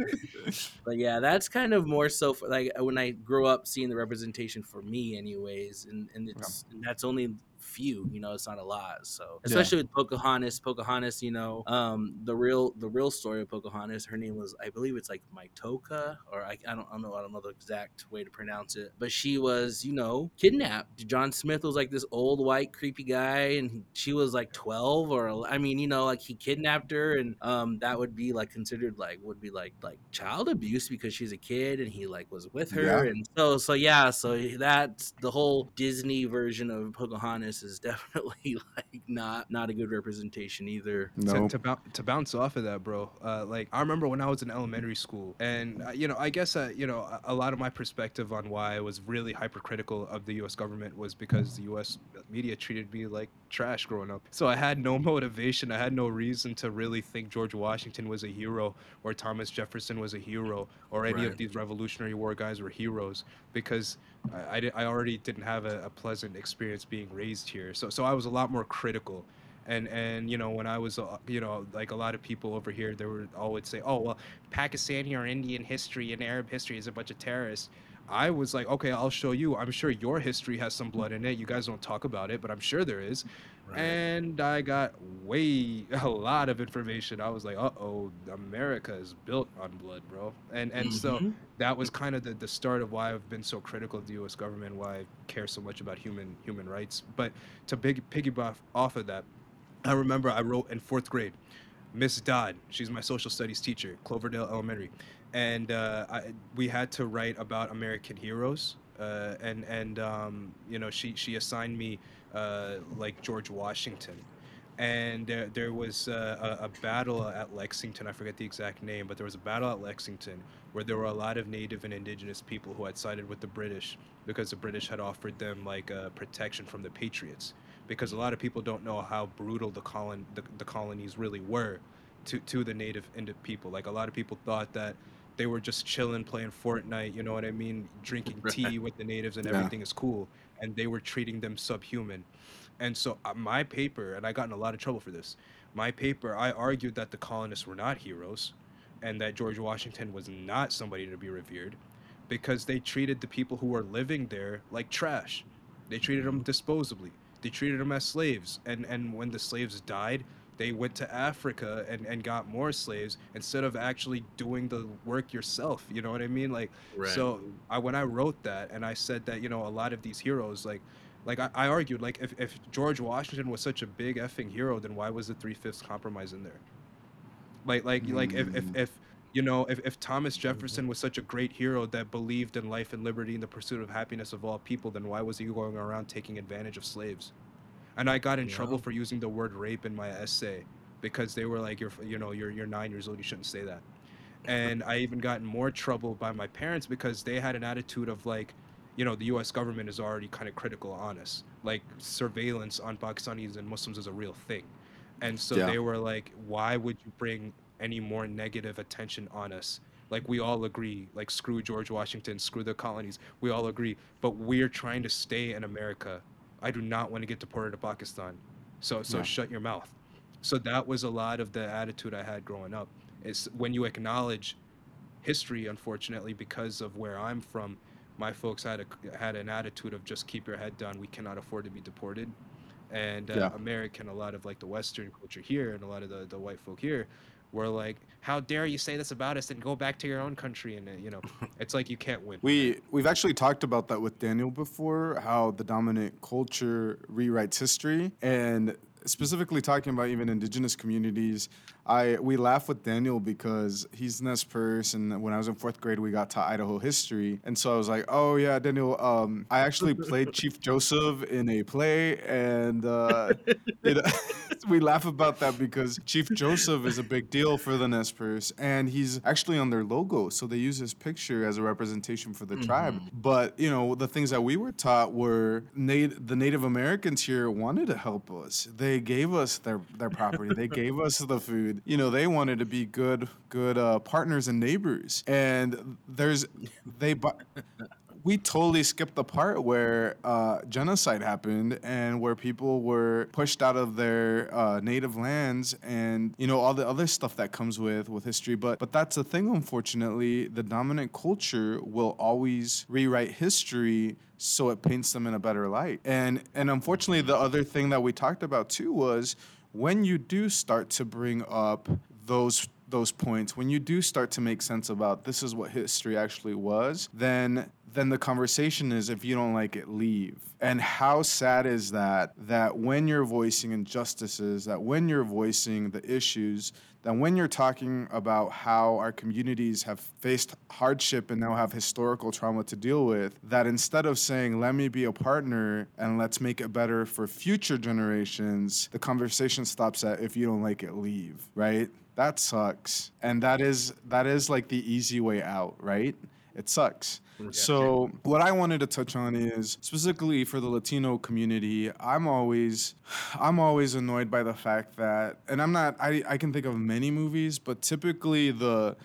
but yeah, that's kind of more so for like when I grew up seeing the representation for me, anyways, and and it's and that's only few, you know, it's not a lot. So especially with Pocahontas, Pocahontas, you know, um, the real the real story of Pocahontas, her name was I believe it's like Matoaka, or I, I don't I don't know I don't know the exact way to pronounce it, but she was you know kidnapped. John Smith was like this old white creepy guy, and she was like twelve or I mean you know like he kidnapped her, and um that would be like considered like would be like like child abuse because she's a kid and he like was with her, Yeah. and so so yeah, so that's the whole Disney version of Pocahontas is definitely like not not a good representation either. no. to, to, to bounce off of that, bro. Uh, like I remember when I was in elementary school, and uh, you know, I guess uh, you know, a, a lot of my perspective on why I was really hypercritical of the U.S. government was because the U.S. media treated me like trash growing up. So I had no motivation, I had no reason to really think George Washington was a hero or Thomas Jefferson was a hero or any Right. of these Revolutionary War guys were heroes because I, I, I already didn't have a, a pleasant experience being raised here. So so I was a lot more critical and and you know when I was uh, you know like a lot of people over here they were always say oh well Pakistani or Indian history and Arab history is a bunch of terrorists I was like, okay, I'll show you. I'm sure your history has some blood in it. You guys don't talk about it, but I'm sure there is. Right. And I got way a lot of information. I was like, uh oh, America is built on blood, bro. And and so Mhm. that was kind of the, the start of why I've been so critical of the U.S. government, why I care so much about human human rights. But to big piggyback off of that, I remember I wrote in fourth grade, Miss Dodd, she's my social studies teacher, Cloverdale Elementary, and uh, I, we had to write about American heroes. Uh, and and um, you know she she assigned me uh, like George Washington, and there there was uh, a, a battle at Lexington. I forget the exact name, but there was a battle at Lexington where there were a lot of Native and Indigenous people who had sided with the British because the British had offered them like uh, protection from the Patriots. Because a lot of people don't know how brutal the colon the, the colonies really were to to the Native Indi- people. Like a lot of people thought that they were just chilling, playing Fortnite. You know what I mean? Drinking tea with the natives and Yeah. everything is cool, and they were treating them subhuman. And so uh, my paper, and I got in a lot of trouble for this. My paper, I argued that the colonists were not heroes, and that George Washington was not somebody to be revered, because they treated the people who were living there like trash. They treated them disposably. They treated them as slaves. And and when the slaves died, they went to Africa and, and got more slaves instead of actually doing the work yourself. You know what I mean? Like Right. so I when I wrote that and I said that, you know, a lot of these heroes like like I, I argued like if, if George Washington was such a big effing hero, then why was the three fifths compromise in there? Like like like if, if Mm. if you know if, if Thomas Jefferson was such a great hero that believed in life and liberty and the pursuit of happiness of all people, then why was he going around taking advantage of slaves? And I got in trouble for using the word rape in my essay because they were like, "You're, you know, you're you're nine years old. You shouldn't say that." And I even got in more trouble by my parents because they had an attitude of like, you know, the U.S. government is already kind of critical on us. Like surveillance on Pakistanis and Muslims is a real thing, and so Yeah. they were like, "Why would you bring any more negative attention on us?" Like we all agree, like screw George Washington, screw the colonies. We all agree, but we're trying to stay in America. I do not want to get deported to Pakistan. So so Yeah. shut your mouth. So that was a lot of the attitude I had growing up. Is when you acknowledge history, unfortunately, because of where I'm from, my folks had a had an attitude of just keep your head down. We cannot afford to be deported. And uh, Yeah. American, a lot of like the Western culture here, and a lot of the, the white folk here, were like, "How dare you say this about us? And go back to your own country." And you know, it's like you can't win. We we've actually talked about that with Daniel before, how the dominant culture rewrites history, and specifically talking about even indigenous communities. I we laugh with Daniel because he's Nez Perce, and when I was in fourth grade, we got to Idaho history, and so I was like, "Oh yeah, Daniel, um, I actually played Chief Joseph in a play, and uh, know, we laugh about that because Chief Joseph is a big deal for the Nez Perce, and he's actually on their logo, so they use his picture as a representation for the tribe. But you know, the things that we were taught were nat- the Native Americans here wanted to help us. They gave us their their property. they gave us the food. You know, they wanted to be good good uh, partners and neighbors. And there's they. Bu- we totally skipped the part where uh, genocide happened and where people were pushed out of their uh, native lands and you know all the other stuff that comes with with history but but that's the thing unfortunately the dominant culture will always rewrite history so it paints them in a better light and and unfortunately the other thing that we talked about too was when you do start to bring up those those points when you do start to make sense about this is what history actually was then then the conversation is if you don't like it leave. And how sad is that that when you're voicing injustices that when you're voicing the issues that when you're talking about how our communities have faced hardship and now have historical trauma to deal with that instead of saying let me be a partner and let's make it better for future generations the conversation stops at if you don't like it leave right? That sucks. And that is that is like the easy way out right? It sucks so what i wanted to touch on is specifically for the latino community i'm always i'm always annoyed by the fact that and i'm not i, I can think of many movies but typically the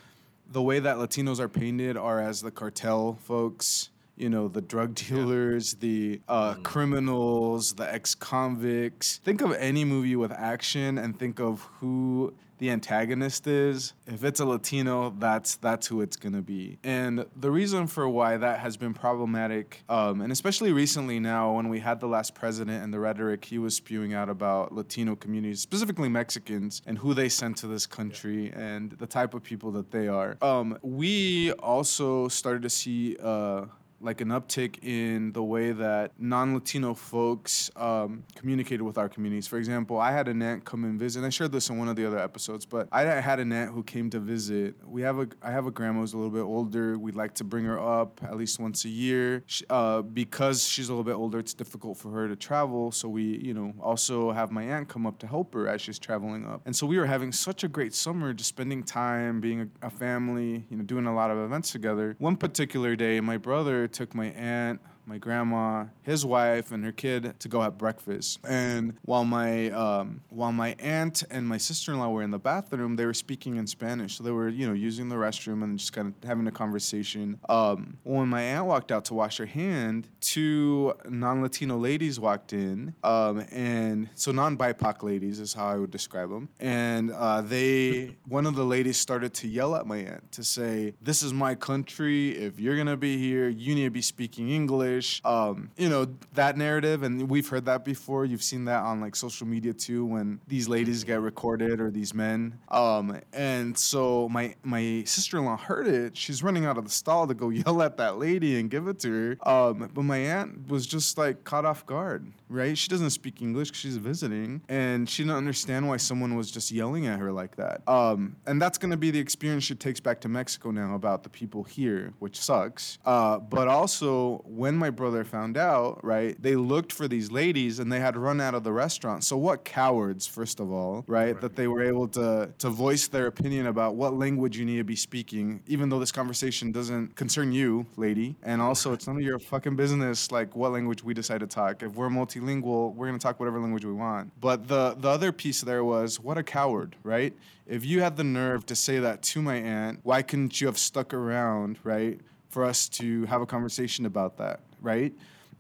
the way that latinos are painted are as the cartel folks you know, the drug dealers, the uh, Mm. criminals, the ex convicts. Think of any movie with action and think of who the antagonist is. If it's a Latino, that's that's who it's gonna be. And the reason for why that has been problematic, um, and especially recently now, when we had the last president and the rhetoric he was spewing out about Latino communities, specifically Mexicans, and who they sent to this country and the type of people that they are. Um, we also started to see. Uh, like an uptick in the way that non-Latino folks um, communicated with our communities. For example, I had an aunt come and visit. And I shared this in one of the other episodes, but I had an aunt who came to visit. We have a I have a grandma who's a little bit older. We'd like to bring her up at least once a year. She, uh, because she's a little bit older, it's difficult for her to travel. So we, you know, also have my aunt come up to help her as she's traveling up. And so we were having such a great summer, just spending time, being a, a family, you know, doing a lot of events together. One particular day, my brother took my aunt, my grandma, his wife, and her kid to go have breakfast. And while my um, while my aunt and my sister-in-law were in the bathroom, they were speaking in Spanish. So they were, you know, using the restroom and just kind of having a conversation. Um, when my aunt walked out to wash her hand, two non-Latino ladies walked in, um, and so non-BIPOC ladies is how I would describe them. And uh, they, one of the ladies started to yell at my aunt to say, "This is my country. If you're gonna be here, you need to be speaking English." Um, you know that narrative, and we've heard that before. You've seen that on like social media too, when these ladies get recorded or these men. Um, and so my my sister-in-law heard it. She's running out of the stall to go yell at that lady and give it to her. Um, but my aunt was just like caught off guard, right? She doesn't speak English she's visiting, and she didn't understand why someone was just yelling at her like that. Um, and that's gonna be the experience she takes back to Mexico now about the people here, which sucks. Uh, but also, when my brother found out, right, they looked for these ladies and they had run out of the restaurant. So what cowards, first of all, right, that they were able to to voice their opinion about what language you need to be speaking, even though this conversation doesn't concern you, lady, and also it's none of your fucking business like what language we decide to talk. If we're multilingual, we're gonna talk whatever language we want. But the the other piece there was what a coward, right? If you had the nerve to say that to my aunt, why couldn't you have stuck around, right, for us to have a conversation about that, right?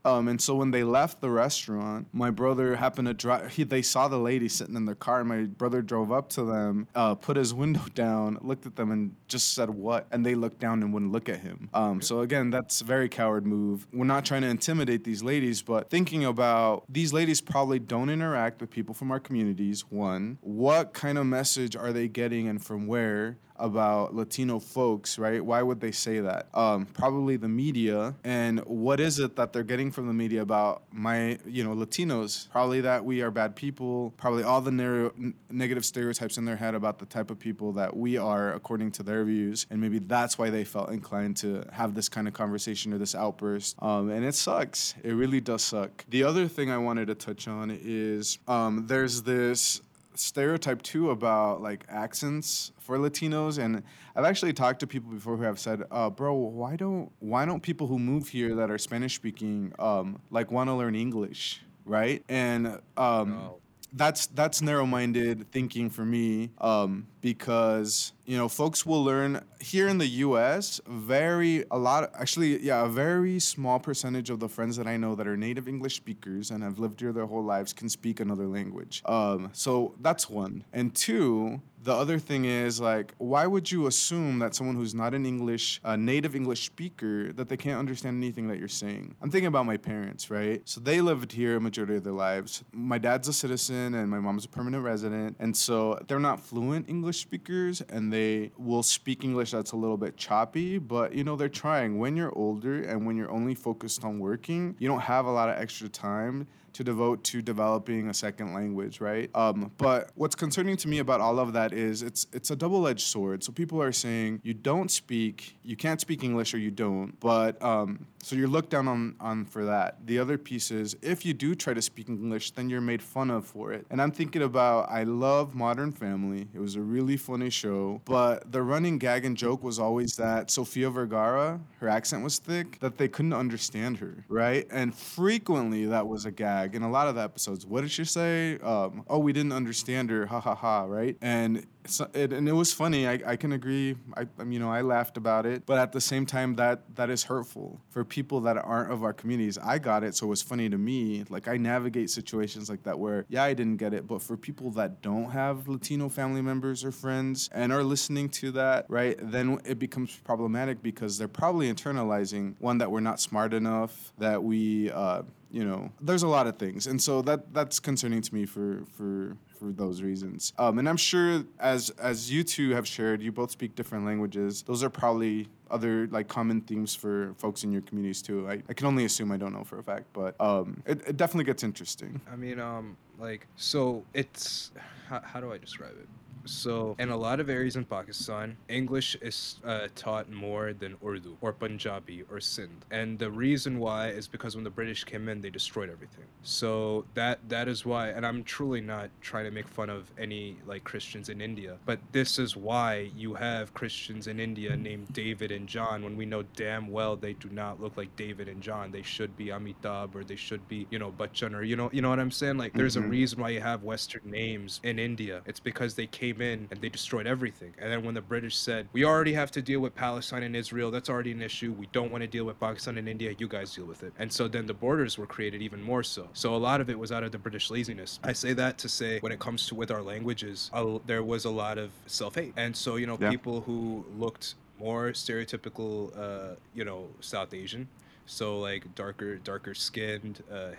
Um, and so when they left the restaurant, my brother happened to drive. He, they saw the lady sitting in their car. My brother drove up to them, uh, put his window down, looked at them, and just said, "What?" And they looked down and wouldn't look at him. Um, so again, that's a very coward move. We're not trying to intimidate these ladies, but thinking about these ladies probably don't interact with people from our communities. One, what kind of message are they getting, and from where? About Latino folks, right? Why would they say that? Um, probably the media. And what is it that they're getting from the media about my, you know, Latinos? Probably that we are bad people. Probably all the ner- n- negative stereotypes in their head about the type of people that we are, according to their views. And maybe that's why they felt inclined to have this kind of conversation or this outburst. Um, and it sucks. It really does suck. The other thing I wanted to touch on is um, there's this stereotype too about like accents for Latinos, and I've actually talked to people before who have said, uh, "Bro, why don't why don't people who move here that are Spanish speaking um, like want to learn English, right?" And um, No. that's that's narrow-minded thinking for me um, because you know folks will learn here in the U.S. very a lot actually yeah a very small percentage of the friends that I know that are native English speakers and have lived here their whole lives can speak another language. Um, so that's one and two. The other thing is like, why would you assume that someone who's not an English, a native English speaker, that they can't understand anything that you're saying? I'm thinking about my parents, right? So they lived here a majority of their lives. My dad's a citizen and my mom's a permanent resident, and so they're not fluent English speakers, and they will speak English that's a little bit choppy, but you know they're trying. When you're older and when you're only focused on working, you don't have a lot of extra time to devote to developing a second language, right? Um, but what's concerning to me about all of that is it's it's a double-edged sword. So people are saying you don't speak, you can't speak English or you don't, but um, so you're looked down on on for that. The other piece is if you do try to speak English, then you're made fun of for it. And I'm thinking about I love Modern Family. It was a really funny show, but the running gag and joke was always that Sofia Vergara, her accent was thick, that they couldn't understand her, right? And frequently that was a gag in a lot of the episodes. What did she say? Um, oh, we didn't understand her. Ha ha ha. Right. And so, it, and it was funny. I, I can agree. I you know I laughed about it, but at the same time that that is hurtful for people that aren't of our communities. I got it, so it was funny to me. Like I navigate situations like that where yeah I didn't get it, but for people that don't have Latino family members or friends and are listening to that, right? Then it becomes problematic because they're probably internalizing one that we're not smart enough, that we. Uh, you know, there's a lot of things, and so that that's concerning to me for for for those reasons. Um, and I'm sure as as you two have shared, you both speak different languages. Those are probably other like common themes for folks in your communities too. I, I can only assume I don't know for a fact, but um, it, it definitely gets interesting. I mean, um, like so it's how, how do I describe it? So, in a lot of areas in Pakistan, English is uh, taught more than Urdu or Punjabi or Sindh. And the reason why is because when the British came in, they destroyed everything. So that that is why. And I'm truly not trying to make fun of any like Christians in India, but this is why you have Christians in India named David and John when we know damn well they do not look like David and John. They should be Amitabh or they should be you know Bachchan or you know you know what I'm saying. Like there's Mhm. a reason why you have Western names in India. It's because they came in and they destroyed everything. And then when the British said, we already have to deal with Palestine and Israel, that's already an issue. We don't want to deal with Pakistan and India. You guys deal with it. And so then the borders were created even more so. So a lot of it was out of the British laziness. I say that to say when it comes to with our languages, a- there was a lot of self-hate. And so, you know, Yeah. people who looked more stereotypical, uh, you know, South Asian. So like darker, darker skinned, uh,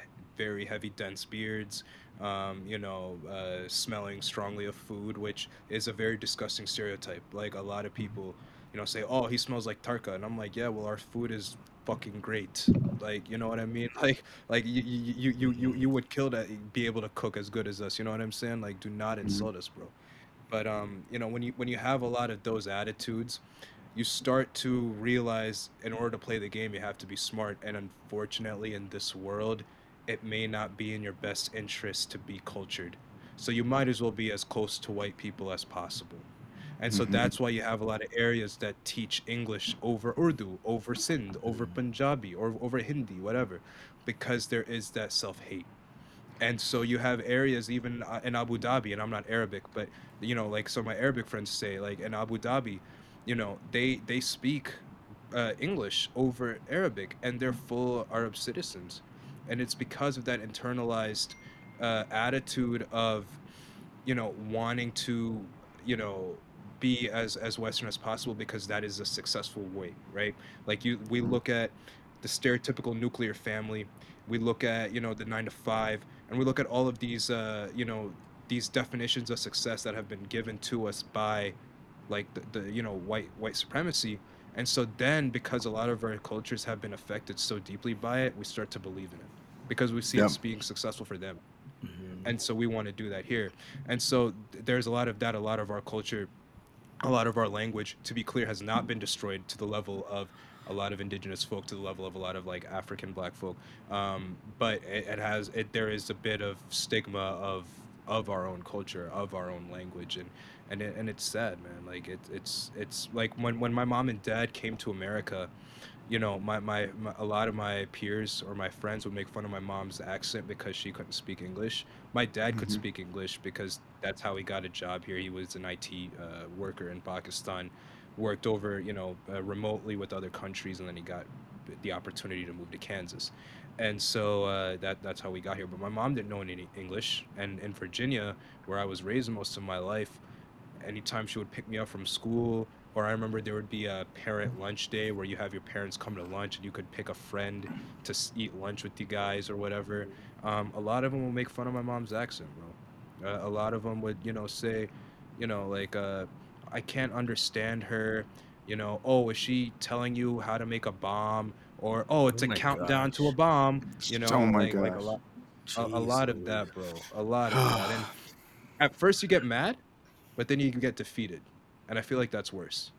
very heavy, dense beards, um, you know, uh, smelling strongly of food, which is a very disgusting stereotype. Like a lot of people, you know, say, "Oh, he smells like Tarka," and I'm like, "Yeah, well, our food is fucking great." Like, you know what I mean? Like, like you, you, you, you, you would kill to be able to cook as good as us. You know what I'm saying? Like, do not insult us, bro. But um, you know, when you when you have a lot of those attitudes, you start to realize in order to play the game, you have to be smart. And unfortunately, in this world, it may not be in your best interest to be cultured. So you might as well be as close to white people as possible. And so Mhm. that's why you have a lot of areas that teach English over Urdu, over Sindh, over Punjabi, or over Hindi, whatever, because there is that self hate. And so you have areas even uh, in Abu Dhabi, and I'm not Arabic, but you know, like some of my Arabic friends say, like in Abu Dhabi, you know, they they speak uh, English over Arabic, and they're full Arab citizens, and it's because of that internalized uh, attitude of, you know, wanting to, you know, be as as Western as possible because that is a successful way, right? Like you, we look at the stereotypical nuclear family, we look at you know the nine to five, and we look at all of these, uh, you know, these definitions of success that have been given to us by like the, the you know white white supremacy and so then because a lot of our cultures have been affected so deeply by it we start to believe in it because we see Yeah. it's being successful for them Mhm. and so we want to do that here and so th- there's a lot of that a lot of our culture a lot of our language to be clear has not been destroyed to the level of a lot of indigenous folk to the level of a lot of like african black folk um, but it, it has it there is a bit of stigma of of our own culture of our own language and and it, and it's sad man. Like it, it's it's like when when my mom and dad came to america you know my, my, my a lot of my peers or my friends would make fun of my mom's accent because she couldn't speak english. My dad could Mhm. speak english because that's how he got a job here. He was an it uh, worker in pakistan worked over you know uh, remotely with other countries and then he got the opportunity to move to kansas. And so uh, that that's how we got here. But my mom didn't know any english. And in virginia where i was raised most of my life anytime she would pick me up from school or i remember there would be a parent lunch day where you have your parents come to lunch and you could pick a friend to eat lunch with you guys or whatever. Um, a lot of them will make fun of my mom's accent bro. Uh, a lot of them would you know say you know like uh, i can't understand her you know oh is she telling you how to make a bomb? Or oh it's Oh a my countdown to a bomb you know Oh my like, like a gosh. lot a, a lot of that bro. A lot of that. And at first you get mad but then you can get defeated and i feel like that's worse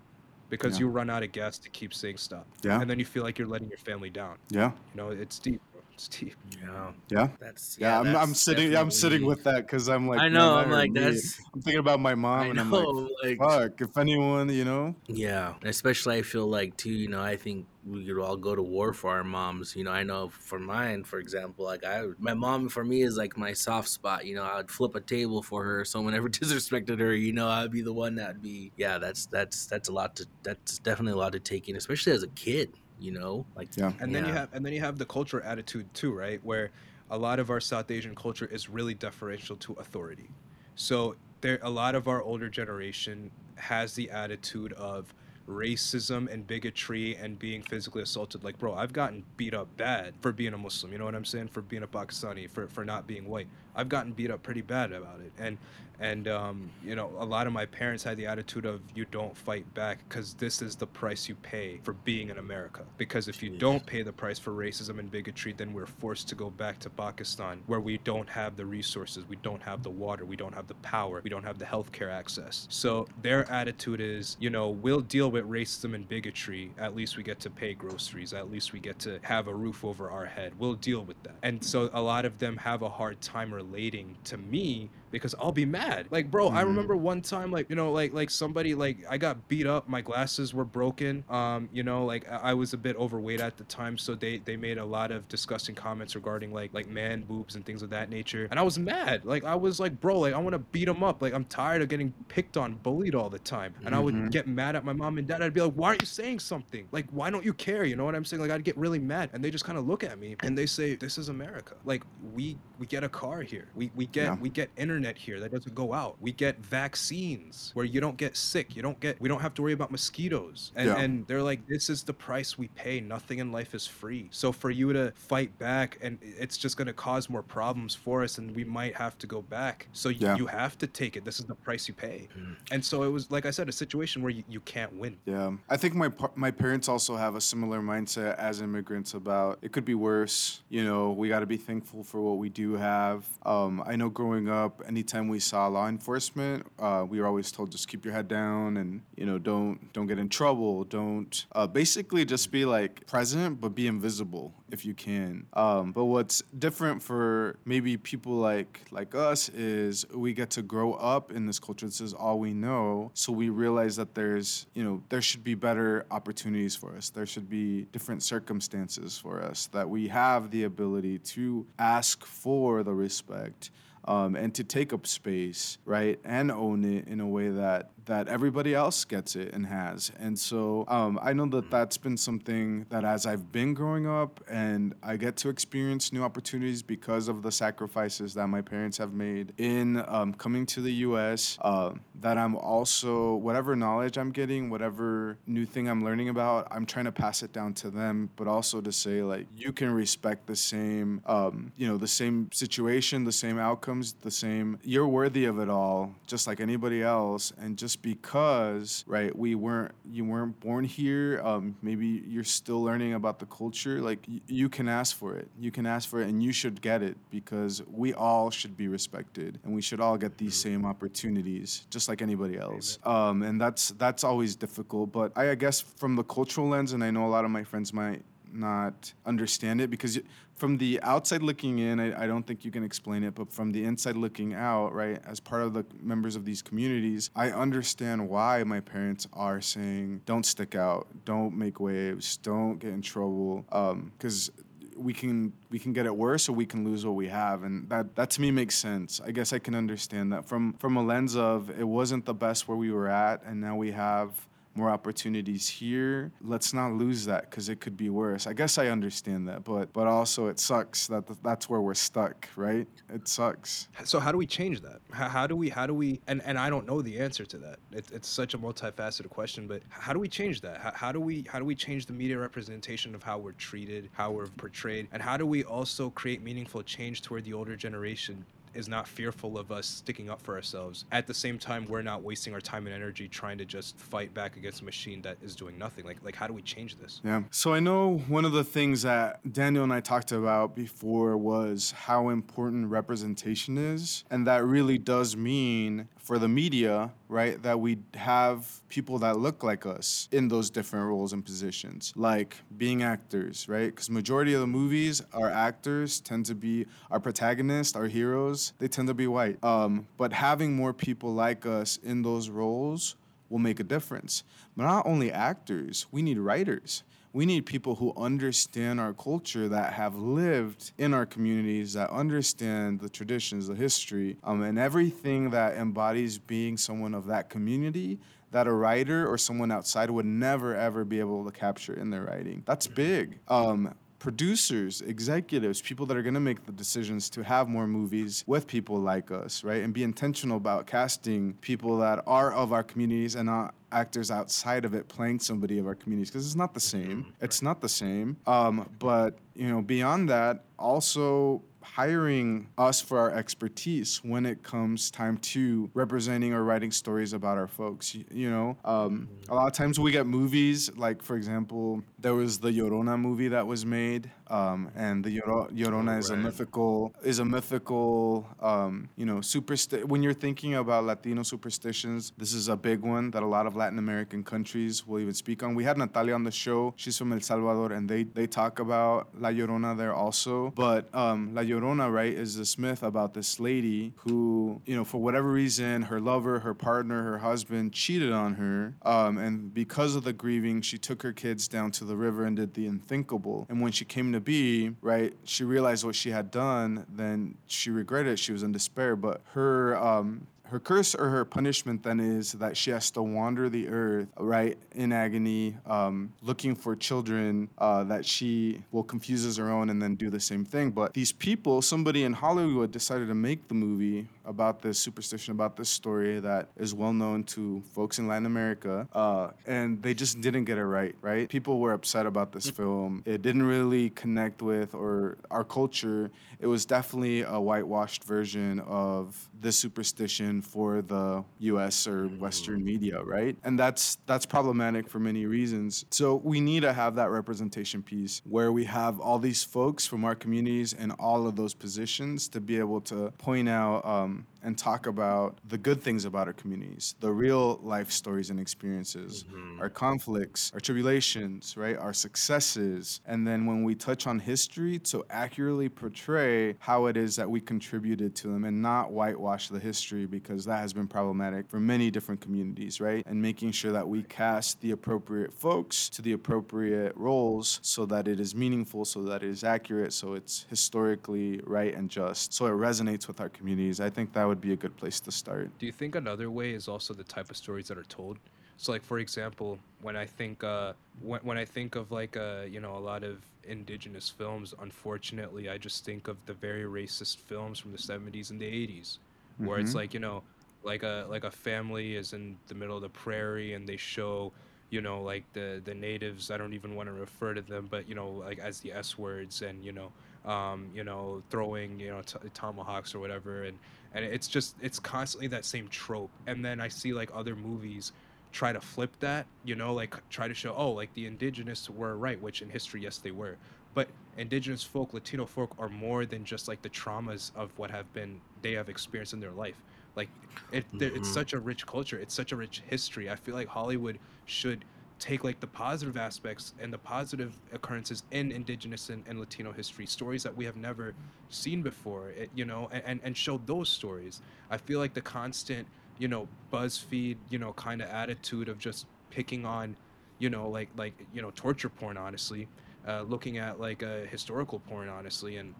because Yeah. you run out of gas to keep saying stuff Yeah. and then you feel like you're letting your family down Yeah. you know it's deep bro. It's deep. Yeah. Yeah. That's Yeah, I'm, I'm that's sitting. I'm sitting with that because I'm like, I know. I'm like me. that's. I'm thinking about my mom, I and I'm like, Like, fuck. If anyone, you know, Yeah, especially I feel like too. You know, I think we could all go to war for our moms. You know, I know for mine, for example, like I, my mom for me is like my soft spot. You know, I would flip a table for her. If someone ever disrespected her, you know, I'd be the one that'd be. Yeah, that's that's that's a lot to. That's definitely a lot to take in, especially as a kid. You know, like Yeah. and then you have and then you have the culture attitude too right where a lot of our south asian culture is really deferential to authority so there a lot of our older generation has the attitude of racism and bigotry and being physically assaulted. Like bro i've gotten beat up bad for being a muslim you know what i'm saying? For being a pakistani for, for not being white i've gotten beat up pretty bad about it. And and um, you know a lot of my parents had the attitude of you don't fight back because this is the price you pay for being in america. Because if you don't pay the price for racism and bigotry then we're forced to go back to pakistan where we don't have the resources we don't have the water we don't have the power we don't have the healthcare access. So their attitude is you know we'll deal with racism and bigotry. At least we get to pay groceries. At least we get to have a roof over our head. We'll deal with that. And so a lot of them have a hard time relating to me because I'll be mad. Like, bro, I Mhm. remember one time, like, you know, like, like somebody, like, I got beat up. My glasses were broken. Um, you know, like, I I was a bit overweight at the time, so they they made a lot of disgusting comments regarding like like man boobs and things of that nature. And I was mad. Like, I was like, bro, like, I want to beat them up. Like, I'm tired of getting picked on, bullied all the time. And I Mhm. would get mad at my mom and dad. I'd be like, why aren't you saying something? Like, why don't you care? You know what I'm saying? Like, I'd get really mad, and they just kind of look at me and they say, this is America. Like, we we get a car here. We we get Yeah. we get internet here that doesn't go out. We get vaccines where you don't get sick. You don't get we don't have to worry about mosquitoes. And Yeah. and they're like, this is the price we pay. Nothing in life is free. So for you to fight back and it's just gonna cause more problems for us and we might have to go back. So you, Yeah. you have to take it. This is the price you pay. Mm. And so it was like I said, a situation where you, you can't win. Yeah, I think my par- my parents also have a similar mindset as immigrants about it could be worse. You know, we got to be thankful for what we do have. Um, I know growing up, anytime we saw law enforcement, uh, we were always told just keep your head down and you know don't don't get in trouble. Don't uh, basically just be like present, but be invisible if you can. Um, but what's different for maybe people like like us is we get to grow up in this culture. This is all we know, so we realize that there's you know there should be better opportunities for us. There should be different circumstances for us that we have the ability to ask for the respect um, and to take up space, right, and own it in a way that that everybody else gets it and has. And so um, I know that that's been something that as I've been growing up and I get to experience new opportunities because of the sacrifices that my parents have made in um, coming to the U.S. Uh, that I'm also whatever knowledge I'm getting, whatever new thing I'm learning about, I'm trying to pass it down to them, but also to say like you can respect the same, um, you know, the same situation, the same outcomes, the same. You're worthy of it all, just like anybody else, and just because right we weren't you weren't born here um, maybe you're still learning about the culture like y- you can ask for it. You can ask for it and you should get it because we all should be respected and we should all get these same opportunities just like anybody else. Um, and that's that's always difficult but I, I guess from the cultural lens and i know a lot of my friends might not understand it because from the outside looking in, I, I don't think you can explain it, but from the inside looking out, right, as part of the members of these communities, I understand why my parents are saying, don't stick out, don't make waves, don't get in trouble, um, because we can we can get it worse or we can lose what we have and that that to me makes sense. I guess i can understand that. From from a lens of it wasn't the best where we were at and now we have more opportunities here. Let's not lose that because it could be worse. I guess I understand that, but but also it sucks that th- that's where we're stuck, right? It sucks. So how do we change that? How, how do we how do we and, and I don't know the answer to that. It, it's such a multifaceted question, but how do we change that? How, how do we how do we change the media representation of how we're treated, how we're portrayed, and how do we also create meaningful change toward the older generation is not fearful of us sticking up for ourselves. At the same time, we're not wasting our time and energy trying to just fight back against a machine that is doing nothing. Like like how do we change this? Yeah. So I know one of the things that Daniel and I talked about before was how important representation is. And that really does mean for the media, right, that we have people that look like us in those different roles and positions, like being actors, right? Because majority of the movies, our actors tend to be our protagonists, our heroes. They tend to be white. Um, but having more people like us in those roles will make a difference. But not only actors, we need writers we need people who understand our culture that have lived in our communities that understand the traditions the history um, and everything that embodies being someone of that community that a writer or someone outside would never ever be able to capture in their writing that's big um, producers, executives, people that are going to make the decisions to have more movies with people like us, right? And be intentional about casting people that are of our communities and not actors outside of it playing somebody of our communities because it's not the same. Mm-hmm. It's not the same. Um, but you know, beyond that, also hiring us for our expertise when it comes time to representing or writing stories about our folks. You, you know, um, a lot of times we get movies like, for example, there was the Llorona movie that was made, um, and the Llorona is a mythical is a mythical, um, you know, supersti- When you're thinking about Latino superstitions, this is a big one that a lot of Latin American countries will even speak on. We had Natalia on the show; she's from El Salvador, and they they talk about La Llorona there also. But um, La Llorona, right, is this myth about this lady who, you know, for whatever reason, her lover, her partner, her husband cheated on her. Um, and because of the grieving, she took her kids down to the river and did the unthinkable. And when she came to be, right, she realized what she had done, then she regretted. She was in despair. But her, um, her curse or her punishment then is that she has to wander the earth, right, in agony, um, looking for children uh, that she will confuse as her own and then do the same thing. But these people, somebody in Hollywood decided to make the movie about this superstition, about this story that is well known to folks in Latin America, uh, and they just didn't get it right, right? People were upset about this mm. film. It didn't really connect with or our culture. It was definitely a whitewashed version of this superstition for the US or Western mm. media, right? And that's that's problematic for many reasons. So we need to have that representation piece where we have all these folks from our communities in all of those positions to be able to point out um, and talk about the good things about our communities, the real life stories and experiences, mm-hmm. our conflicts, our tribulations, right? Our successes. And then when we touch on history, to accurately portray how it is that we contributed to them and not whitewash the history because that has been problematic for many different communities, right? And making sure that we cast the appropriate folks to the appropriate roles so that it is meaningful, so that it is accurate, so it's historically right and just, so it resonates with our communities. I think that would be a good place to start. Do you think another way is also the type of stories that are told? So, like for example, when I think uh, when, when I think of like uh, you know a lot of indigenous films, unfortunately, I just think of the very racist films from the '70s and the '80s, where mm-hmm. it's like you know like a like a family is in the middle of the prairie and they show you know like the the natives i don't even want to refer to them but you know like as the s words and you know um, you know, throwing you know t- tomahawks or whatever, and and it's just it's constantly that same trope. And then I see like other movies try to flip that, you know, like try to show oh like the indigenous were right, which in history yes they were, but indigenous folk, Latino folk are more than just like the traumas of what have been they have experienced in their life. Like it, mm-hmm. it's such a rich culture, it's such a rich history. I feel like Hollywood should take like the positive aspects and the positive occurrences in indigenous and, and latino history stories that we have never seen before it, you know and, and show those stories. I feel like the constant you know buzzfeed you know kind of attitude of just picking on you know like like you know torture porn honestly uh, looking at like a uh, historical porn honestly and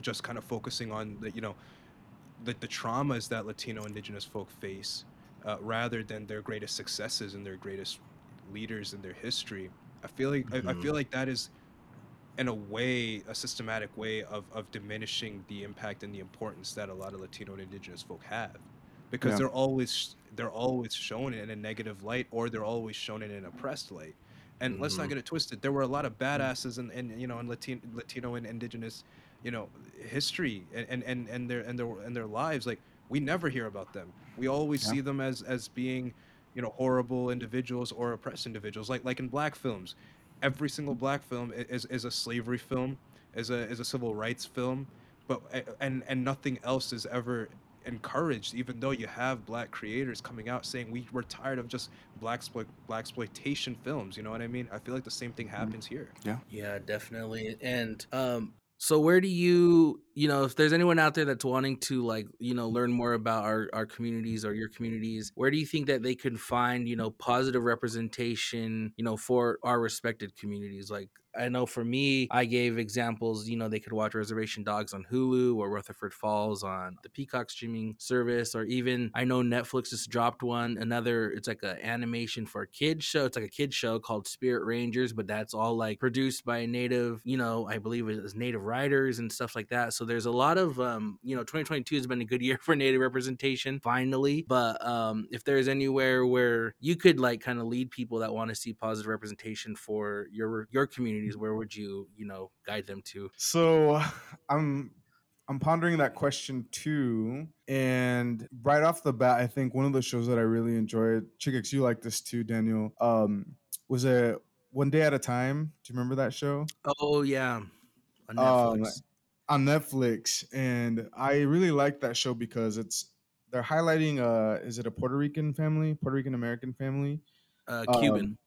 just kind of focusing on the you know the, the traumas that latino indigenous folk face uh, rather than their greatest successes and their greatest leaders in their history. I feel like mm-hmm. I, I, feel mm-hmm. like that is in a way a systematic way of, of diminishing the impact and the importance that a lot of Latino and indigenous folk have. Because yeah. they're always they're always shown in a negative light or they're always shown in an oppressed light. And mm-hmm. let's not mm-hmm. get it twisted. There were a lot of badasses in, in you know in Latino Latino and indigenous, you know, history and, and, and their and their and their lives. Like we never hear about them. We always yeah. see them as as being you know horrible individuals or oppressed individuals like like in black films every single black film is, is a slavery film is a is a civil rights film but and and nothing else is ever encouraged even though you have black creators coming out saying we we're tired of just black exploit black exploitation films you know what i mean i feel like the same thing happens here Yeah. Yeah, definitely. And um so where do you you know if there's anyone out there that's wanting to like you know learn more about our, our communities or your communities where do you think that they can find you know positive representation you know for our respected communities? Like i know for me i gave examples you know they could watch reservation dogs on hulu or rutherford falls on the peacock streaming service or even i know netflix just dropped one another it's like an animation for a kids show it's like a kids show called spirit rangers but that's all like produced by a native you know i believe it is native writers and stuff like that so there's a lot of um you know 2022 has been a good year for native representation finally but um if there's anywhere where you could like kind of lead people that want to see positive representation for your your communities where would you you know guide them to So I'm I'm pondering that question too. And right off the bat, I think one of the shows that I really enjoyed, Chicks, you like this too, Daniel. Um, was it One Day at a Time? Do you remember that show? oh yeah on Um, netflix on Netflix, and I really like that show because it's they're highlighting uh is it a Puerto Rican family, Puerto Rican American family, uh cuban um,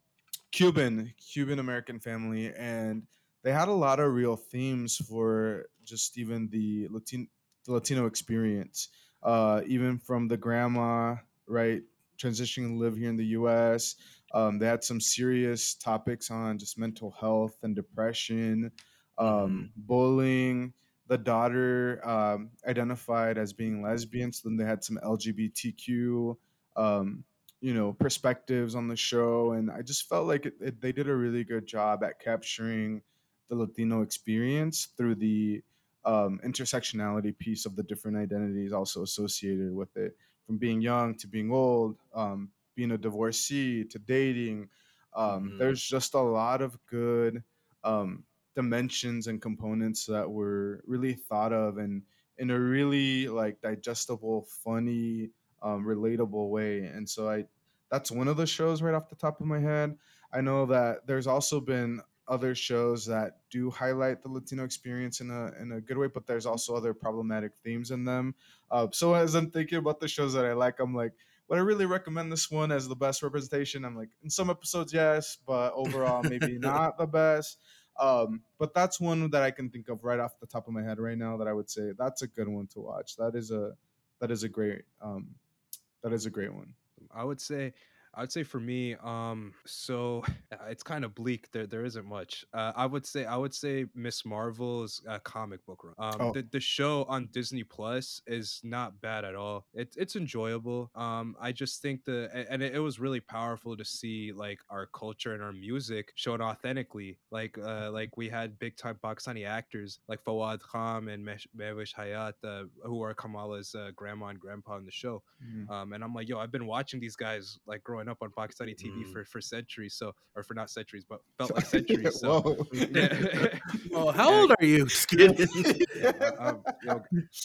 Cuban Cuban American family, and they had a lot of real themes for just even the Latino the Latino experience, uh, even from the grandma right transitioning to live here in the U.S. Um, they had some serious topics on just mental health and depression, um, bullying. The daughter um, identified as being lesbian, so then they had some LGBTQ um, you know perspectives on the show and i just felt like it, it, they did a really good job at capturing the latino experience through the um, intersectionality piece of the different identities also associated with it from being young to being old um, being a divorcee to dating um, Mhm. there's just a lot of good um, dimensions and components that were really thought of and in a really like digestible funny um, relatable way. And so I that's one of the shows right off the top of my head. I know that there's also been other shows that do highlight the Latino experience in a in a good way, but there's also other problematic themes in them. Uh, so as I'm thinking about the shows that I like, I'm like, would I really recommend this one as the best representation? I'm like, in some episodes, yes, but overall, maybe not the best. Um, but that's one that I can think of right off the top of my head right now that I would say that's a good one to watch. That is a that is a great um, that is a great one. I would say I would say for me, um, so uh, it's kind of bleak. There, there isn't much. Uh, I would say, I would say Ms. Marvel's uh, comic book run. Um, Oh. the, the show on Disney Plus is not bad at all. It's it's enjoyable. Um, I just think the and it, it was really powerful to see like our culture and our music shown authentically. Like, uh, like we had big time Pakistani actors like Fawad Khan and Mehwish Hayat, uh, who are Kamala's uh, grandma and grandpa in the show. Um, and I'm like, yo, I've been watching these guys like growing up on Pakistani TV Mm. for, for centuries. So, or for not centuries, but felt like centuries. So, yeah. oh how old are you. Yeah, I'm, yo,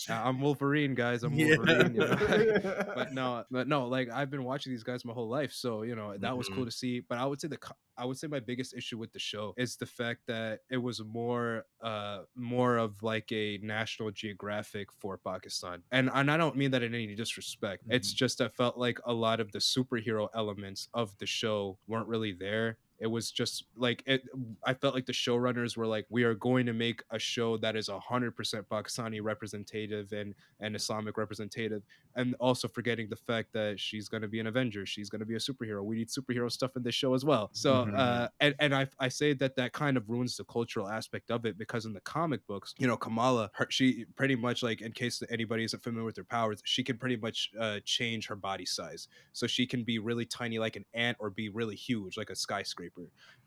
I'm Wolverine, guys. I'm Yeah. Wolverine. You know? but no, but no, like I've been watching these guys my whole life, so you know that was cool Mhm. to see. But I would say the I would say my biggest issue with the show is the fact that it was more uh more of like a National Geographic for Pakistan, and and I don't mean that in any disrespect. It's just I felt like a lot of the superhero elements of the show weren't really there. It was just like it. I felt like the showrunners were like, "We are going to make a show that is hundred percent Pakistani representative and and Islamic representative," and also forgetting the fact that she's going to be an Avenger, she's going to be a superhero. We need superhero stuff in this show as well. So, Mhm. uh, and and I I say that that kind of ruins the cultural aspect of it because in the comic books, you know, Kamala, her, she pretty much like in case anybody isn't familiar with her powers, she can pretty much uh, change her body size, so she can be really tiny like an ant or be really huge like a skyscraper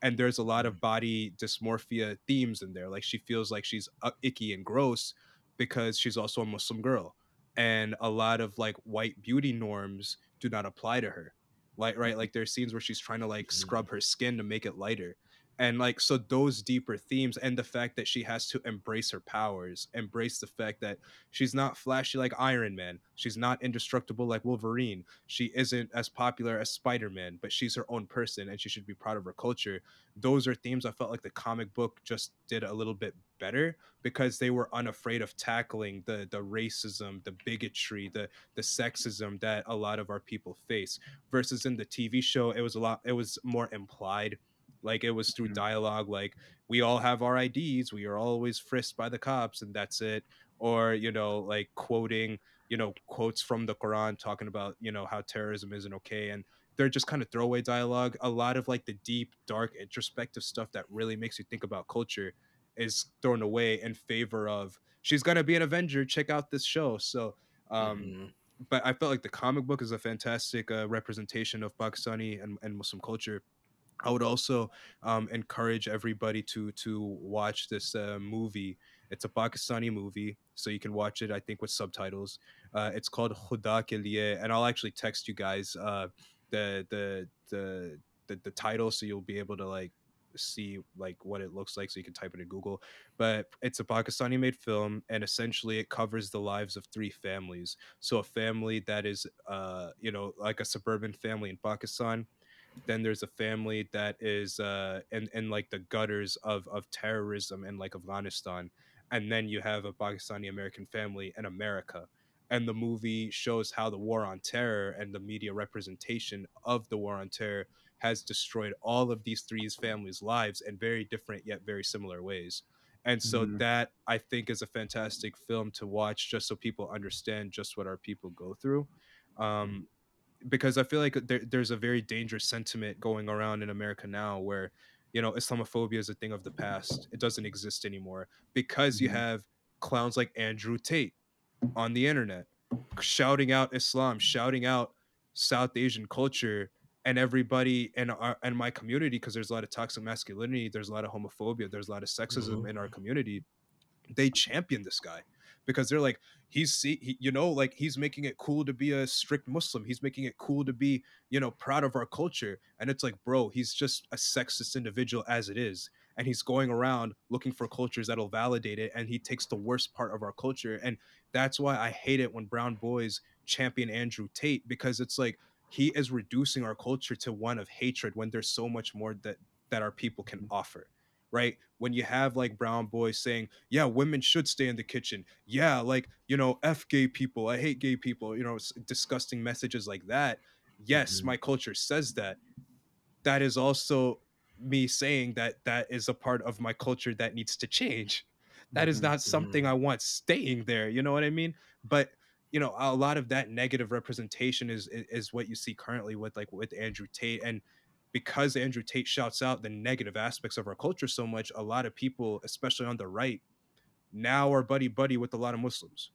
and there's a lot of body dysmorphia themes in there like she feels like she's uh, icky and gross because she's also a muslim girl and a lot of like white beauty norms do not apply to her like right? Like there's scenes where she's trying to like Mhm. scrub her skin to make it lighter and like so those deeper themes and the fact that she has to embrace her powers embrace the fact that she's not flashy like iron man she's not indestructible like wolverine she isn't as popular as spider-man but she's her own person and she should be proud of her culture those are themes i felt like the comic book just did a little bit better because they were unafraid of tackling the the racism the bigotry the the sexism that a lot of our people face versus in the tv show it was a lot it was more implied like it was through mm-hmm. dialogue, like we all have our IDs, we are always frisked by the cops, and that's it. Or you know, like quoting, you know, quotes from the Quran talking about you know how terrorism isn't okay, and they're just kind of throwaway dialogue. A lot of like the deep, dark, introspective stuff that really makes you think about culture is thrown away in favor of she's gonna be an Avenger. Check out this show. So. um mm-hmm but I felt like the comic book is a fantastic uh, representation of Pakistani and, and Muslim culture. I would also um, encourage everybody to to watch this uh, movie. It's a Pakistani movie, so you can watch it. I think with subtitles. Uh, it's called Khuda Ke Liye, and I'll actually text you guys uh, the, the, the the the title, so you'll be able to like see like what it looks like so you can type it in google but it's a pakistani made film and essentially it covers the lives of three families so a family that is uh you know like a suburban family in pakistan then there's a family that is uh in, in like the gutters of of terrorism in like afghanistan and then you have a pakistani american family in america and the movie shows how the war on terror and the media representation of the war on terror has destroyed all of these three families lives in very different yet very similar ways and so mm-hmm. that i think is a fantastic film to watch just so people understand just what our people go through um, because I feel like there, there's a very dangerous sentiment going around in America now where, you know, Islamophobia is a thing of the past. It doesn't exist anymore because you mm-hmm. have clowns like Andrew Tate on the internet shouting out Islam, shouting out South Asian culture, and everybody in our in my community because there's a lot of toxic masculinity, there's a lot of homophobia, there's a lot of sexism mm-hmm. in our community. They champion this guy because they're like he's see he, you know like he's making it cool to be a strict muslim. He's making it cool to be you know proud of our culture. And it's like bro he's just a sexist individual as it is. And he's going around looking for cultures that'll validate it and he takes the worst part of our culture. And that's why i hate it when brown boys champion andrew tate because it's like he is reducing our culture to one of hatred when there's so much more that that our people can mm. offer right? When you have like brown boys saying, yeah, women should stay in the kitchen. Yeah, like, you know, F gay people. I hate gay people, you know, disgusting messages like that. Yes, mm-hmm. my culture says that. That is also me saying that that is a part of my culture that needs to change. That mm-hmm. not something mm-hmm. I want staying there. You know what I mean? But you know, a lot of that negative representation is, is is what you see currently with like with Andrew Tate and because Andrew Tate shouts out the negative aspects of our culture so much, a lot of people, especially on the right, now are buddy buddy with a lot of Muslims.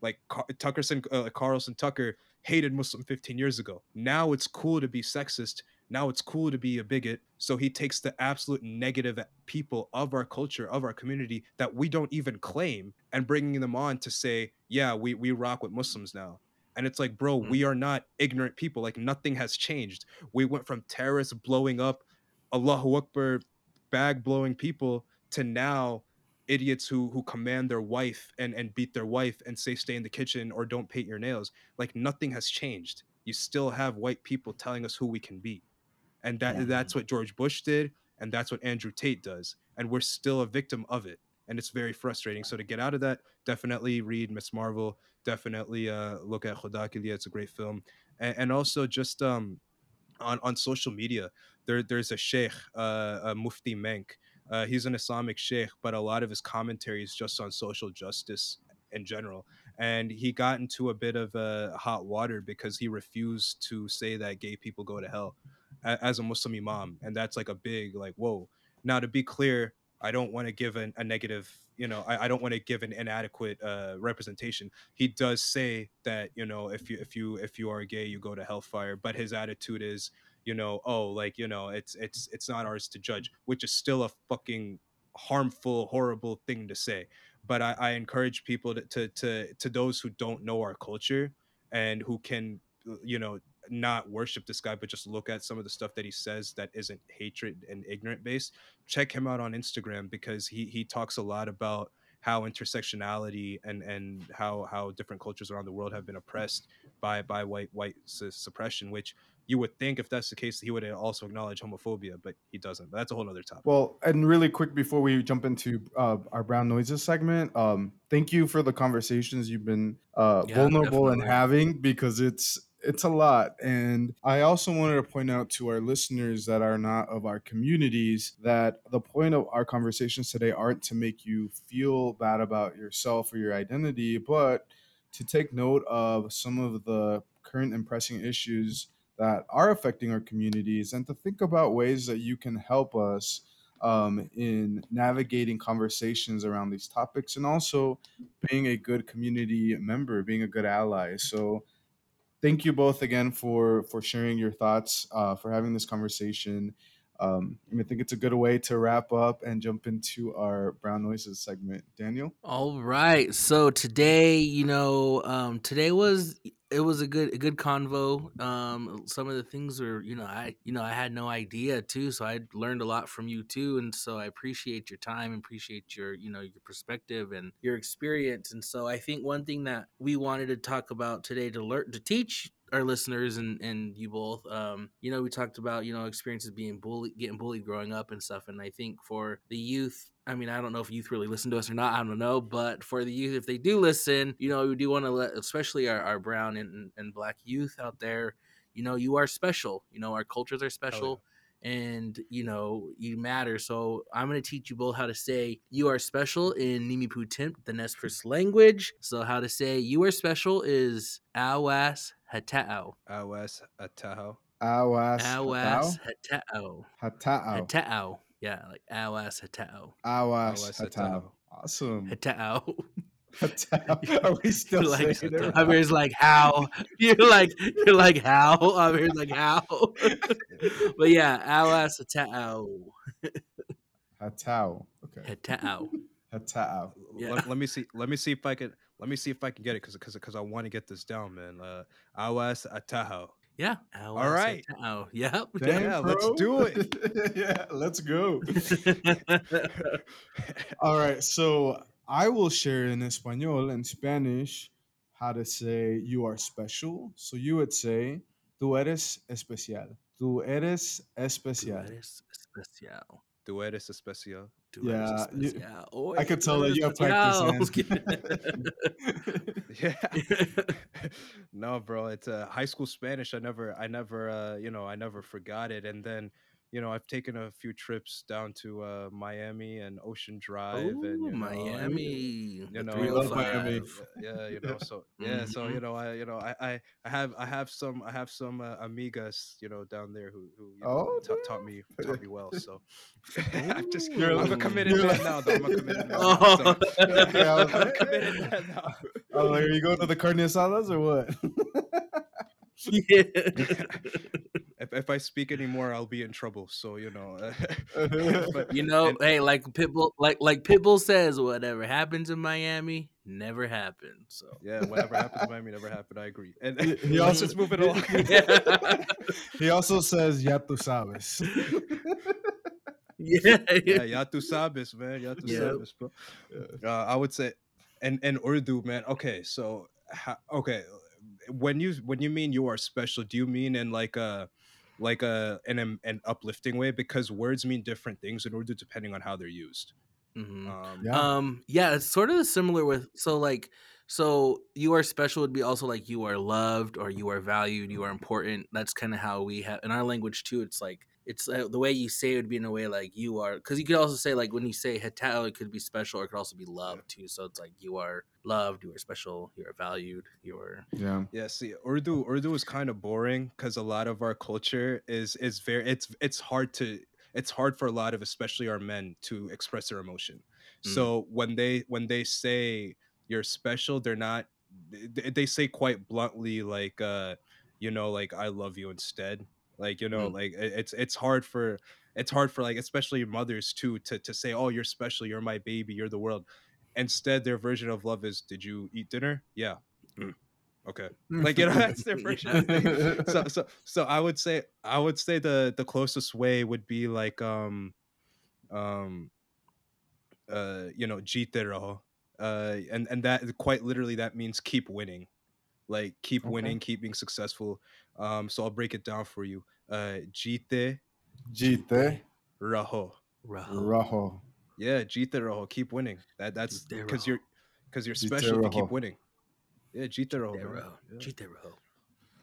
Like Tuckerson, uh, Carlson Tucker hated Muslim 15 years ago. Now it's cool to be sexist. Now it's cool to be a bigot. So he takes the absolute negative people of our culture, of our community that we don't even claim, and bringing them on to say, yeah, we we rock with Muslims now. And it's like, bro, mm-hmm. we are not ignorant people. Like nothing has changed. We went from terrorists blowing up Allahu Akbar bag blowing people to now idiots who who command their wife and and beat their wife and say stay in the kitchen or don't paint your nails. Like nothing has changed. You still have white people telling us who we can be. And that yeah. that's what George Bush did and that's what Andrew Tate does. And we're still a victim of it and it's very frustrating. So to get out of that, definitely read Ms. Marvel. Definitely uh, look at Liye. It's a great film, and, and also just um, on on social media, there there's a sheikh, uh, a Mufti Menk. Uh, he's an Islamic sheikh, but a lot of his commentary is just on social justice in general. And he got into a bit of uh, hot water because he refused to say that gay people go to hell as a Muslim imam, and that's like a big like whoa. Now to be clear, I don't want to give an, a negative, you know, I, I don't want to give an inadequate uh, representation. He does say that, you know, if you if you if you are gay, you go to hellfire. But his attitude is, you know, oh, like you know, it's it's it's not ours to judge, which is still a fucking harmful, horrible thing to say. But I, I encourage people to, to to to those who don't know our culture and who can, you know, not worship this guy, but just look at some of the stuff that he says that isn't hatred and ignorant based, check him out on Instagram because he he talks a lot about how intersectionality and and how how different cultures around the world have been oppressed by by white white su- suppression, which you would think if that's the case he would also acknowledge homophobia but he doesn't but that's a whole other topic Well, and really quick before we jump into uh, our brown noises segment, um, thank you for the conversations you've been uh, Yeah, vulnerable in definitely. having because it's it's a lot. And I also wanted to point out to our listeners that are not of our communities that the point of our conversations today aren't to make you feel bad about yourself or your identity, but to take note of some of the current and pressing issues that are affecting our communities and to think about ways that you can help us um, in navigating conversations around these topics and also being a good community member, being a good ally. So, thank you both again for for sharing your thoughts, uh, for having this conversation. Um, I think it's a good way to wrap up and jump into our brown noises segment. Daniel, All right. So today, you know, um, today was it was a good a good convo. Um, some of the things were, you know, I you know I had no idea too, so I learned a lot from you too, and so I appreciate your time, appreciate your you know your perspective and your experience, and so I think one thing that we wanted to talk about today to learn to teach our listeners and and you both um you know we talked about you know experiences being bullied getting bullied growing up and stuff and i think for the youth I mean, I don't know if youth really listen to us or not. I don't know. But for the youth, if they do listen, you know, we do want to let, especially our, our brown and, and black youth out there, you know, you are special. You know, our cultures are special and, you know, you matter. So I'm going to teach you both how to say you are special in Nimipu Timp, the Nez Perce language. So how to say you are special is awas hata'au. awas ataho awas Awas hata'au. hatao Hata'au. Yeah, like awas hata'au. awas Awas hatao. hatao. Awesome. Hata'au. Hatao. Are we still like saying it? Amir's like how you're like you're like how Amir's like how but yeah awas hatao Hatao. Okay. hatao Hatao. Yeah. let, let me see let me see if i can let me see if i can get it because because because i want to get this down man uh awas ataho yeah All right. oh yep Dang, Yeah, let's do it. yeah, let's go. All right, so I will share in Espanol and Spanish how to say you are special. So you would say, tú eres especial. Tú eres especial. Tú eres especial. tú eres especial Eres Yeah, you-. Oy, I could tell that you have practice, especial. yeah no bro it's uh, high school spanish i never i never uh you know i never forgot it and then you know i've taken a few trips down to uh miami and ocean drive and Ooh, you know, I- Miami. you know We love Miami. yeah you know so yeah so you Mhm. know i you know i i, I have i have some i have some uh, amigas you know down there who who you know, Oh, ta- taught me taught me well so i'm just You're i'm a committed man like- now though i'm a committed man now, Oh. so- Yeah, i'm a committed man now Oh, like, are you going to the carne asadas or what? yeah. If, if I speak anymore, I'll be in trouble. So you know, but You know, and- hey, like Pitbull, like like Pitbull says, whatever happens in Miami never happened. So yeah, whatever happens in Miami never happened. I agree. And He- he also- just move it along. Yeah. he also says, ya tú sabes. yeah, yeah, ya tu sabes, man. Ya tu Yep. sabes, bro. Uh, I would say, and and Urdu, man. Okay, so ha, okay, when you when you mean you are special, do you mean in like a like a in a, an uplifting way? Because words mean different things in Urdu depending on how they're used. Mhm. Um, Yeah. Um, yeah, it's sort of similar with so like so you are special would be also like you are loved or you are valued, you are important. That's kind of how we have in our language too. It's like it's uh, the way you say it would be in a way like you are because you could also say like when you say hetao, it could be special or it could also be loved too. So it's like you are loved, you are special, you are valued, you are Yeah. Yeah, see, Urdu Urdu is kind of boring because a lot of our culture is is very it's it's hard to it's hard for a lot of especially our men to express their emotion. Mm. So when they when they say you're special, they're not they, they say quite bluntly like uh you know like I love you instead. Like you know Mm. like it's it's hard for it's hard for like especially mothers too to to say oh you're special, you're my baby, you're the world. Instead their version of love is did you eat dinner? Yeah. Mm. Okay, like you know that's their version. Of so so so I would say I would say the the closest way would be like um um uh you know jite raho. Uh and and that quite literally that means keep winning. Like keep Okay. winning, keep being successful. Um so I'll break it down for you. Uh jite Jite raho. Raho. Raho. Yeah, jite raho, keep winning. That that's because you're because you're special if you keep winning. Yeah, jite raho. Jite bro. Raho. Yeah. Jite Raho.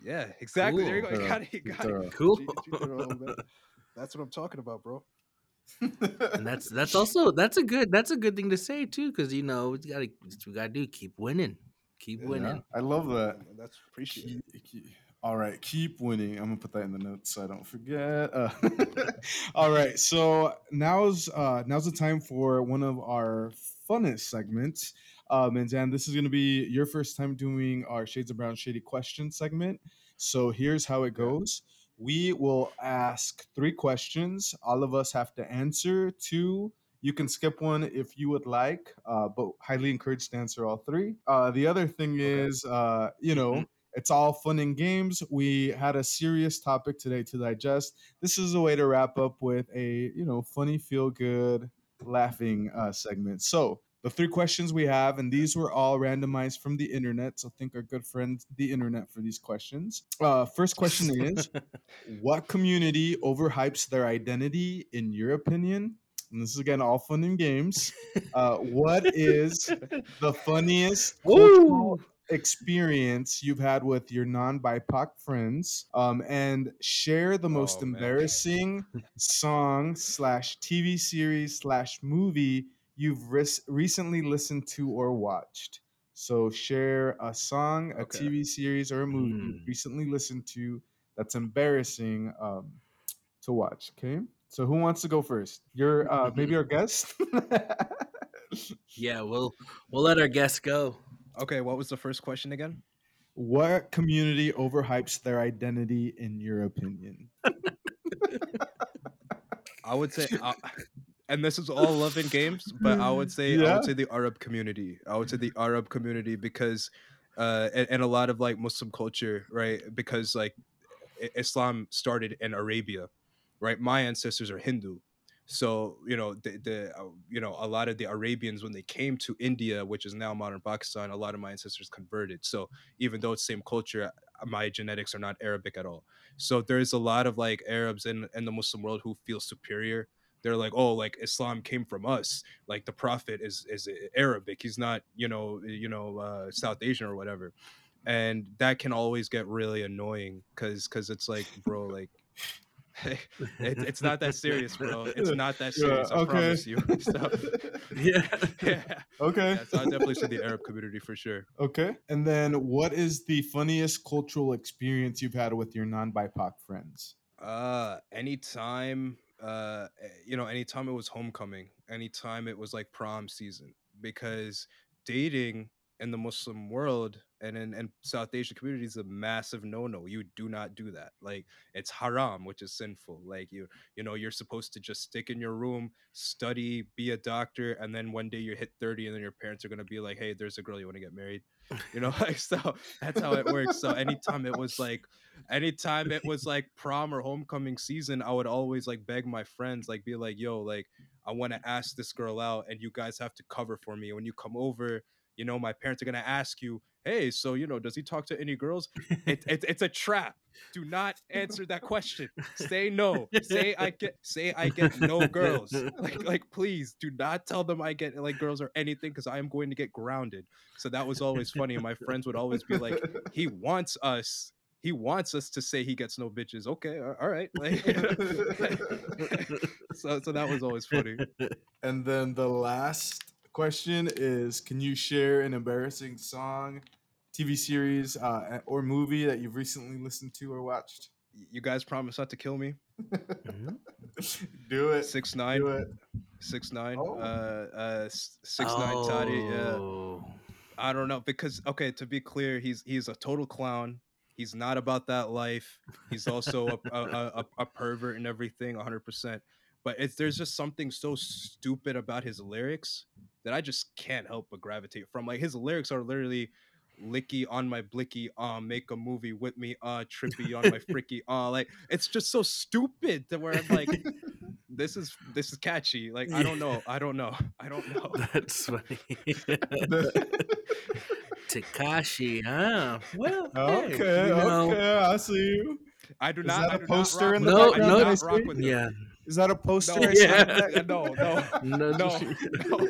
Yeah, exactly. There you go. You got it. You got it. Cool. Jite raho. That's what I'm talking about, bro. and that's that's also that's a good that's a good thing to say too because you know we gotta we gotta do keep winning keep Yeah. winning I love that. That's appreciated. Keep- keep- all right, keep winning. I'm gonna put that in the notes so I don't forget. Uh, all right, so now's uh, now's the time for one of our funnest segments. Um, and Dan, this is gonna be your first time doing our Shades of Brown Shady question segment. So here's how it goes. We will ask three questions. All of us have to answer two. You can skip one if you would like, uh, but highly encouraged to answer all three. Uh, the other thing is, uh, you know, it's all fun and games. We had a serious topic today to digest. This is a way to wrap up with a, you know, funny, feel good, laughing uh, segment. So the three questions we have, and these were all randomized from the internet. So thank our good friend the internet for these questions. Uh, first question is, what community overhypes their identity in your opinion? And this is again all fun and games. Uh, what is the funniest experience you've had with your non-BIPOC friends? Um, and share the most Oh, embarrassing song slash TV series slash movie you've res- recently listened to or watched. So share a song, a Okay. TV series, or a movie Mm. you've recently listened to that's embarrassing um, to watch. Okay. So who wants to go first? You're uh, maybe our guest. yeah we'll we'll let our guest go Okay, what was the first question again? what community overhypes their identity in your opinion? I would say, uh, and this is all love and games, but I would say I would say the Arab community. I would say the Arab community because, uh, and, and a lot of like Muslim culture, right? Because like Islam started in Arabia, right? My ancestors are Hindu, so you know the, the uh, you know a lot of the Arabians when they came to India, which is now modern Pakistan, a lot of my ancestors converted. So even though it's same culture, uh, my genetics are not Arabic at all. So there's a lot of like Arabs in in the Muslim world who feel superior. They're like, oh, like Islam came from us. Like the Prophet is is Arabic. He's not, you know, you know, uh, South Asian or whatever. And that can always get really annoying because because it's like, bro, like. it, it's not that serious, bro. It's not that Yeah, serious. I okay. promise you. So, yeah yeah, Okay. yeah, so I definitely say the Arab community for sure. Okay. And then what is the funniest cultural experience you've had with your non-BIPOC friends? Uh, anytime, uh, you know, anytime it was homecoming, anytime it was like prom season, because dating in the Muslim world and in, South Asian communities a massive no-no. You do not do that. Like it's haram, which is sinful. Like you, you know, you're supposed to just stick in your room, study, be a doctor, and then one day you hit 30 and then your parents are gonna be like, hey, there's a girl you want to get married. You know, like so that's how it works. So anytime it was like anytime it was like prom or homecoming season, I would always like beg my friends, like be like, yo, like I want to ask this girl out and you guys have to cover for me. When you come over, you know, my parents are gonna ask you, hey, so you know, does he talk to any girls? It, it, it's a trap. Do not answer that question. Say no. Say I get say I get no girls. Like like please do not tell them I get like girls or anything because I am going to get grounded. So that was always funny. And my friends would always be like, he wants us. He wants us to say he gets no bitches. Okay, all right. Like, so so that was always funny. And then the last question is Can you share an embarrassing song, TV series, uh, or movie that you've recently listened to or watched? You guys promise not to kill me. Do it. Six nine. Do it. Six nine. Oh. Uh, uh, s- six nine. Toddy. Yeah. Oh. I don't know because okay, to be clear, he's he's a total clown. He's not about that life. He's also a, a, a, a pervert and everything, 100%. But it's there's just something so stupid about his lyrics that I just can't help but gravitate from. Like his lyrics are literally licky on my blicky, uh, make a movie with me, uh, trippy on my freaky, uh, like it's just so stupid to where I'm like, this is this is catchy. Like I don't know, I don't know, I don't know. That's funny. Tekashi, huh? Well, hey, okay, know, okay, I see you. I do Is not. that I a do not poster in the them. No, no, rock with them. Yeah. Is that a poster? No, Yeah. no, no, No, no, no.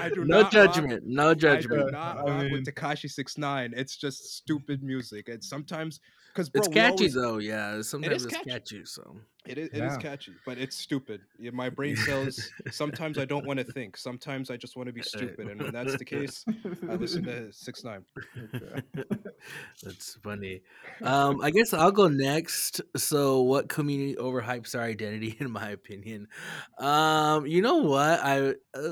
I do no not judgment. No Rock, I do judgment. not I mean- with Tekashi Six Nine. It's just stupid music. And sometimes because It's catchy always- though, yeah. Sometimes it's catchy. catchy. So It is, it is Yeah. catchy, but it's stupid. Yeah, my brain cells. sometimes I don't want to think. Sometimes I just want to be stupid, and when that's the case, I listen to Six Nine. that's funny. Um, I guess I'll go next. So, what community overhypes our identity, in my opinion? Um, you know what? I, uh,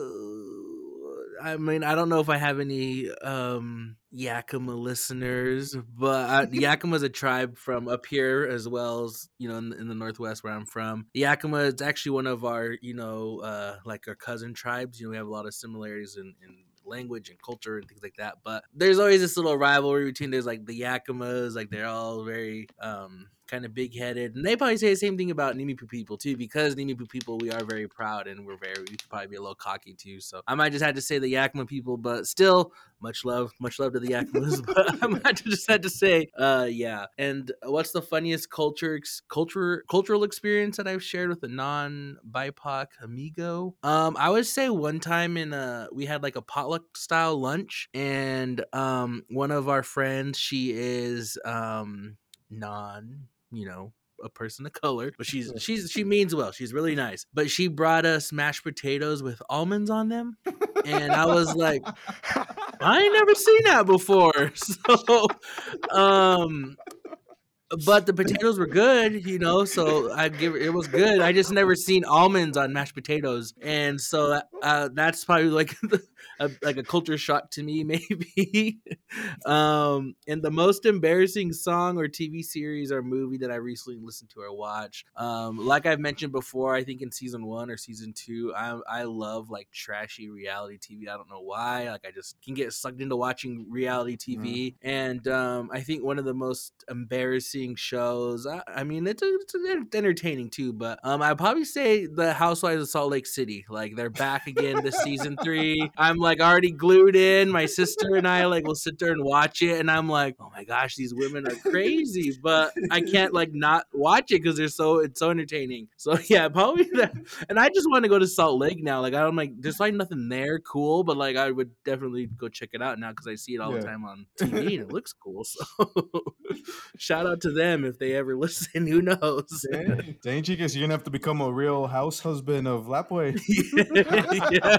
I mean, I don't know if I have any um Yakima listeners, but Yakima is a tribe from up here as well as you know in, in the northwest where I'm from. Yakima is actually one of our you know uh like our cousin tribes. You know, we have a lot of similarities in. in language and culture and things like that but there's always this little rivalry between there's like the yakimas like they're all very um kind of big-headed and they probably say the same thing about Nimipu people too because Nimipu people we are very proud and we're very we could probably be a little cocky too so I might just have to say the Yakima people but still much love much love to the Yakimas but I might just had to say uh yeah. And what's the funniest culture culture cultural experience that I've shared with a non BIPOC amigo? Um I would say one time in a we had like a potluck style lunch and um one of our friends she is um non you know a person of color but she's she's she means well she's really nice. But she brought us mashed potatoes with almonds on them and i was like i ain't never seen that before. So um but the potatoes were good, you know. So I give it was good. I just never seen almonds on mashed potatoes, and so uh, that's probably like a, like a culture shock to me, maybe. um, and the most embarrassing song or TV series or movie that I recently listened to or watched, um, like I've mentioned before, I think in season one or season two, I I love like trashy reality TV. I don't know why, like I just can get sucked into watching reality TV, and um, I think one of the most embarrassing shows. I, I mean, it's, it's entertaining too, but um, I'd probably say the Housewives of Salt Lake City. Like they're back again this season three. I'm like already glued in. My sister and I like will sit there and watch it, and I'm like, oh my gosh, these women are crazy, but I can't like not watch it because they're so it's so entertaining. So yeah, probably that. And I just want to go to Salt Lake now. Like I'm like, there's like nothing there cool, but like I would definitely go check it out now because I see it all Yeah. the time on TV and it looks cool. So shout out to them if they ever listen. Who knows? Dang, dang, chicas, you're gonna have to become a real house husband of Lapwai. Yeah.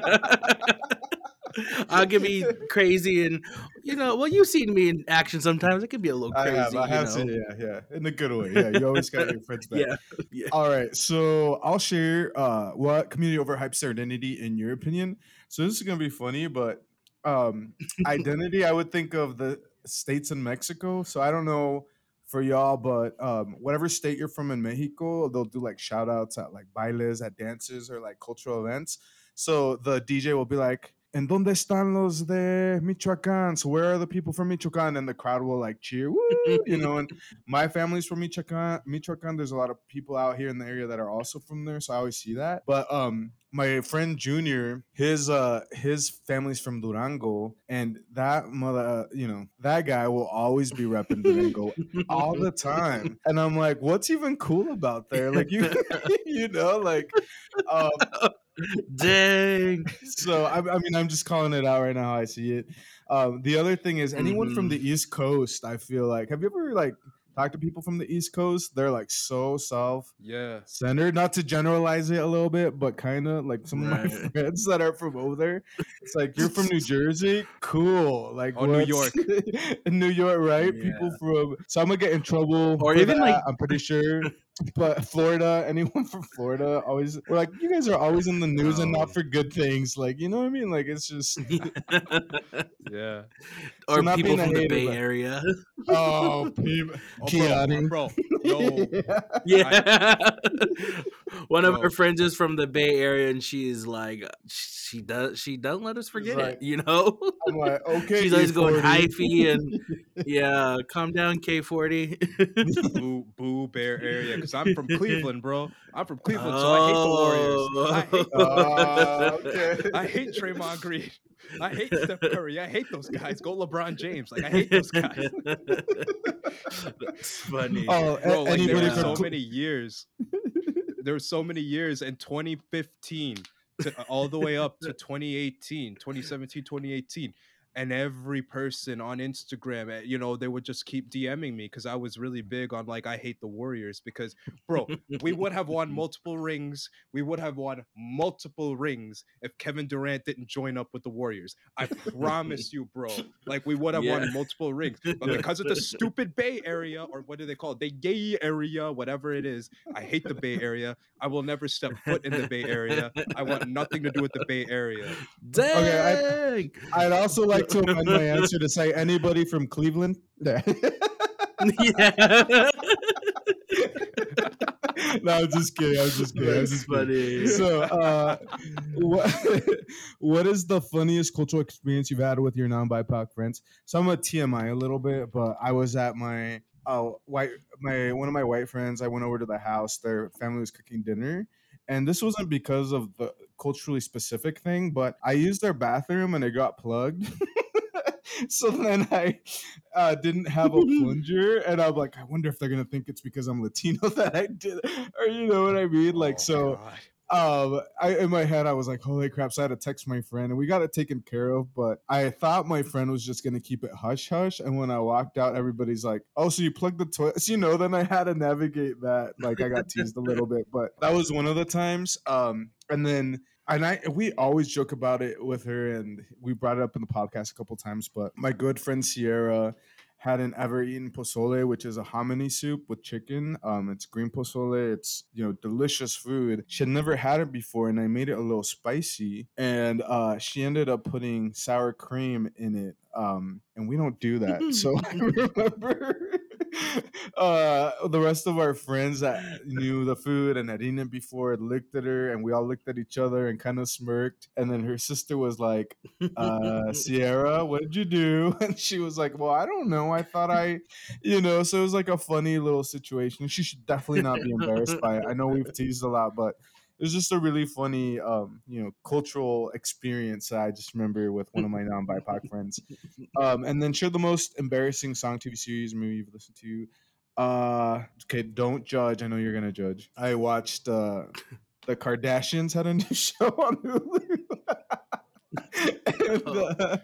I'll get me crazy and you know, well, you've seen me in action sometimes. It can be a little crazy. I have, I you have know? seen, yeah, yeah, in a good way. Yeah, you always got your friends back. Yeah, yeah. All right, so I'll share uh, what community overhypes their identity in your opinion. So this is gonna be funny, but um, identity, I would think of the states in Mexico. So I don't know for y'all, but um, whatever state you're from in Mexico, they'll do like shout outs at like bailes, at dances, or like cultural events. So the DJ will be like, "En dónde están los de Michoacán?" So where are the people from Michoacán? And the crowd will like cheer, woo, you know. And my family's from Michoacán. Michoacán. There's a lot of people out here in the area that are also from there, so I always see that. But um, my friend Junior, his uh, his family's from Durango, and that mother, you know, that guy will always be repping Durango all the time. And I'm like, what's even cool about there? Like you, you know, like. Um, Dang. so I, I mean, I'm just calling it out right now. How I see it. Um, the other thing is, anyone from Mhm. the East Coast, I feel like, have you ever like talked to people from the East Coast? They're like so self Yeah. centered. Not to generalize it a little bit, but kind of like some of my friends that are from over there. It's like you're from New Jersey, cool. Like Oh, New York. New York, right? People from so I'm gonna get in trouble, Or even, like- I'm pretty sure. But Florida, anyone from Florida, always we're like, you guys are always in the news and not oh. for good things. Like, you know what I mean? Like, it's just Yeah. or not people being a from the Bay but- Area. oh, people. Oh, bro, bro, No. Yeah. One of Bro. our friends is from the Bay Area, and she's like, she does, she doesn't let us forget right. it. You know, I'm like, okay. she's always going E40. hyphy and yeah, calm down, K forty. boo, boo, Bear area. Because I'm from Cleveland, bro. I'm from Cleveland, so I hate the Warriors. I hate, Ah, okay. I hate Draymond Green. I hate Steph Curry. I hate those guys. Go LeBron James. Like I hate those guys. That's funny. Oh, a- Bro, like there anybody were from so many years. There were so many years in 2015 to all the way up to 2018, 2017, 2018. And every person on Instagram, eh, you know, they would just keep DMing me because I was really big on like I hate the Warriors because, bro, we would have won multiple rings. We would have won multiple rings if Kevin Durant didn't join up with the Warriors. I promise you, bro. Like we would have Yeah. won multiple rings, but because of the stupid Bay Area or what do they call it? The gay area, whatever it is. I hate the Bay Area. I will never step foot in the Bay Area. I want nothing to do with the Bay Area. Dang. Okay. I'd also like to amend my answer to say anybody from Cleveland. Yeah. no, I'm just kidding. I'm just kidding. I'm just kidding. funny. So, uh, what, what is the funniest cultural experience you've had with your non-BIPOC friends? So I'm a TMI a little bit, but I was at my oh white my one of my white friends. I went over to the house. Their family was cooking dinner, and this wasn't because of the culturally specific thing, but I used their bathroom and it got plugged. so then I uh, didn't have a plunger, and I'm like, I wonder if they're gonna think it's because I'm Latino that I did, or you know what I mean? Like, Oh, so God. Um, I in my head I was like, holy crap! So I had to text my friend, and we got it taken care of. But I thought my friend was just gonna keep it hush hush, and when I walked out, everybody's like, "Oh, so you plugged the toilet?" So, you know, then I had to navigate that. Like I got teased a little bit, but that was one of the times. Um, and then. And I we always joke about it with her, and we brought it up in the podcast a couple times. But my good friend Sierra hadn't ever eaten pozole, which is a hominy soup with chicken. Um, it's green pozole. It's you know delicious food. She had never had it before, and I made it a little spicy. And uh, she ended up putting sour cream in it. Um, and we don't do that. So I remember uh, the rest of our friends that knew the food and had eaten it before had looked at her, and we all looked at each other and kind of smirked. And then her sister was like uh Sierra, what did you do? And she was like, Well, I don't know. I thought I, you know, so it was like a funny little situation. She should definitely not be embarrassed by it. I know we've teased a lot, but it was just a really funny um, you know, cultural experience that I just remember with one of my non-BIPOC friends. Um, and then share the most embarrassing song, TV series, movie you've listened to. Uh okay, don't judge. I know you're gonna judge. I watched uh the Kardashians had a new show on Hulu. and, uh,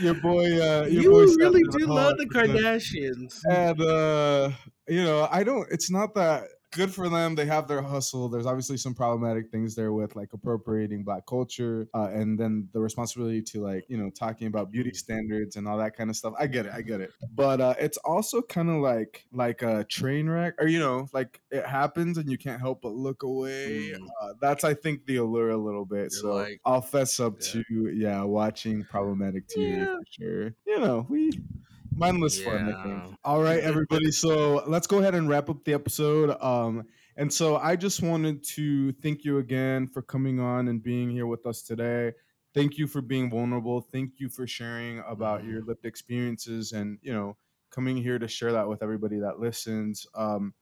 your boy, uh, your you boy really do love the. Kardashians. And uh, you know, I don't. It's not that good for them. They have their hustle. There's obviously some problematic things there with like appropriating black culture, uh, and then the responsibility to like you know talking about beauty standards and all that kind of stuff. I get it. I get it. But uh, it's also kind of like like a train wreck, or you know, like it happens and you can't help but look away. Mm. Uh, that's I think the allure a little bit. You're so like- I'll fess up Yeah. to yeah, watching problematic TV Yeah. for sure. You know, we mindless fun, I Yeah. think. All right, everybody. So let's go ahead and wrap up the episode. Um, and so I just wanted to thank you again for coming on and being here with us today. Thank you for being vulnerable. Thank you for sharing about your lived experiences and you know coming here to share that with everybody that listens. Um,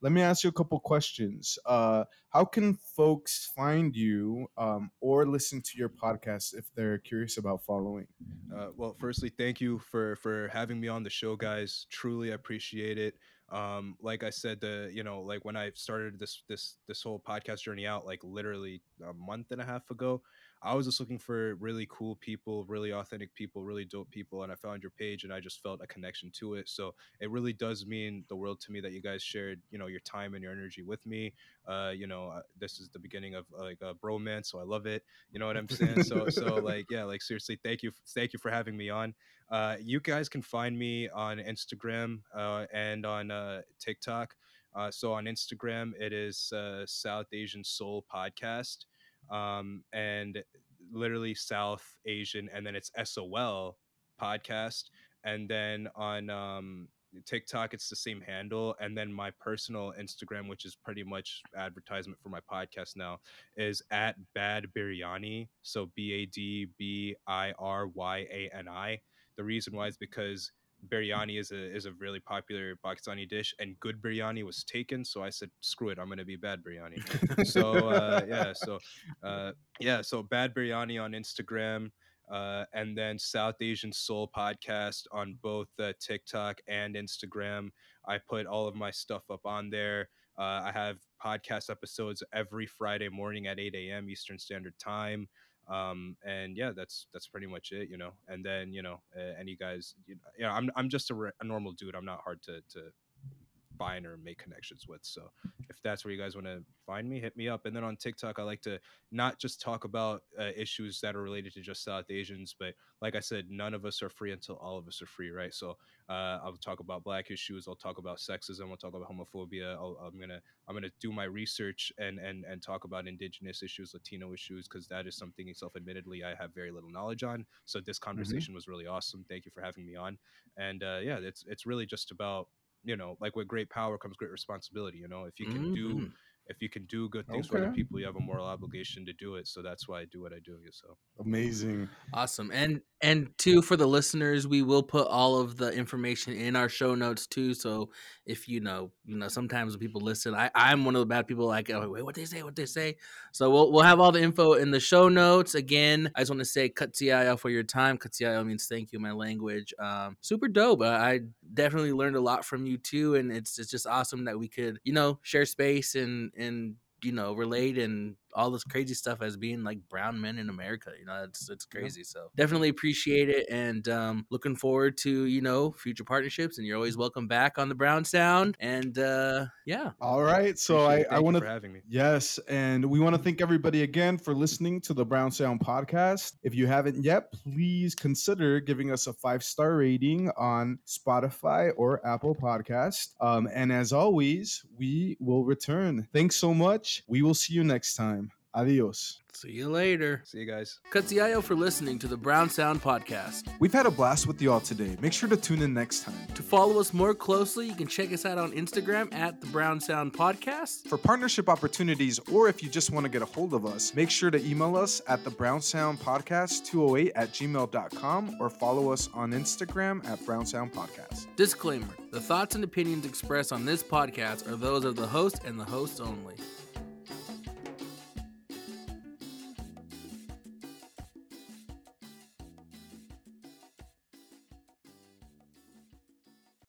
let me ask you a couple questions. Uh, how can folks find you um, or listen to your podcast if they're curious about following? Uh, well, firstly, thank you for for having me on the show, guys. Truly appreciate it. Um, like I said, the you know, like when I started this this this whole podcast journey out, like literally a month and a half ago, I was just looking for really cool people, really authentic people, really dope people, and I found your page, and I just felt a connection to it. So it really does mean the world to me that you guys shared, you know, your time and your energy with me. Uh, you know, uh, this is the beginning of like a bromance, so I love it. You know what I'm saying? So so like yeah, like seriously, thank you, thank you for having me on. Uh, you guys can find me on Instagram uh, and on uh, TikTok. Uh, so on Instagram, it is uh, South Asian Soul Podcast, um, and literally South Asian, and then it's SOL Podcast. And then on um, TikTok, it's the same handle, and then my personal Instagram, which is pretty much advertisement for my podcast now, is at Bad Biryani. So B A D B I R Y A N I. The reason why is because biryani is a is a really popular Pakistani dish, and good biryani was taken. So I said, screw it, I'm gonna be bad biryani. so uh, yeah, so uh, yeah, so bad biryani on Instagram. Uh, and then South Asian Soul podcast on both uh, TikTok and Instagram. I put all of my stuff up on there. Uh, I have podcast episodes every Friday morning at 8 a.m. Eastern Standard Time um and yeah that's that's pretty much it you know and then you know uh, any guys you know, i'm i'm just a, re- a normal dude i'm not hard to to find or make connections with. So if that's where you guys want to find me, hit me up. And then on TikTok, I like to not just talk about uh, issues that are related to just South Asians, but like I said, none of us are free until all of us are free, right? So uh, I'll talk about black issues. I'll talk about sexism. I'll talk about homophobia. i am gonna I'm gonna do my research and and and talk about indigenous issues, Latino issues, because that is something self-admittedly I have very little knowledge on. So this mm-hmm. conversation mm-hmm. was really awesome. Thank you for having me on. And uh, yeah, it's it's really just about you know, like with great power comes great responsibility. You know, if you can mm-hmm. do if you can do good things okay. for other people, you have a moral obligation to do it. So that's why I do what I do. So amazing, awesome, and and two for the listeners, we will put all of the information in our show notes too. So if you know, you know, sometimes when people listen, I I'm one of the bad people. Like, oh, wait, what they say, what they say. So we'll we'll have all the info in the show notes. Again, I just want to say katsiayo for your time. Katsiayo means thank you, my language. Um, super dope. I definitely learned a lot from you too, and it's it's just awesome that we could you know share space and and you know relate and all this crazy stuff as being like brown men in America. You know, it's it's crazy. Yeah. So definitely appreciate it, and um, looking forward to you know future partnerships. And you're always welcome back on the Brown Sound. And uh, yeah. All right. So I, I want to having me. Yes, and we want to thank everybody again for listening to the Brown Sound podcast. If you haven't yet, please consider giving us a five star rating on Spotify or Apple Podcast. Um, and as always, we will return. Thanks so much. We will see you next time. Adios. See you later. See you guys. Katsiayo for listening to the Brown Sound Podcast. We've had a blast with y'all today. Make sure to tune in next time. To follow us more closely, you can check us out on Instagram at the Brown Sound Podcast. For partnership opportunities, or if you just want to get a hold of us, make sure to email us at the Brown Sound Podcast 208 at gmail.com or follow us on Instagram at Brown Sound Podcast. Disclaimer The thoughts and opinions expressed on this podcast are those of the host and the host only.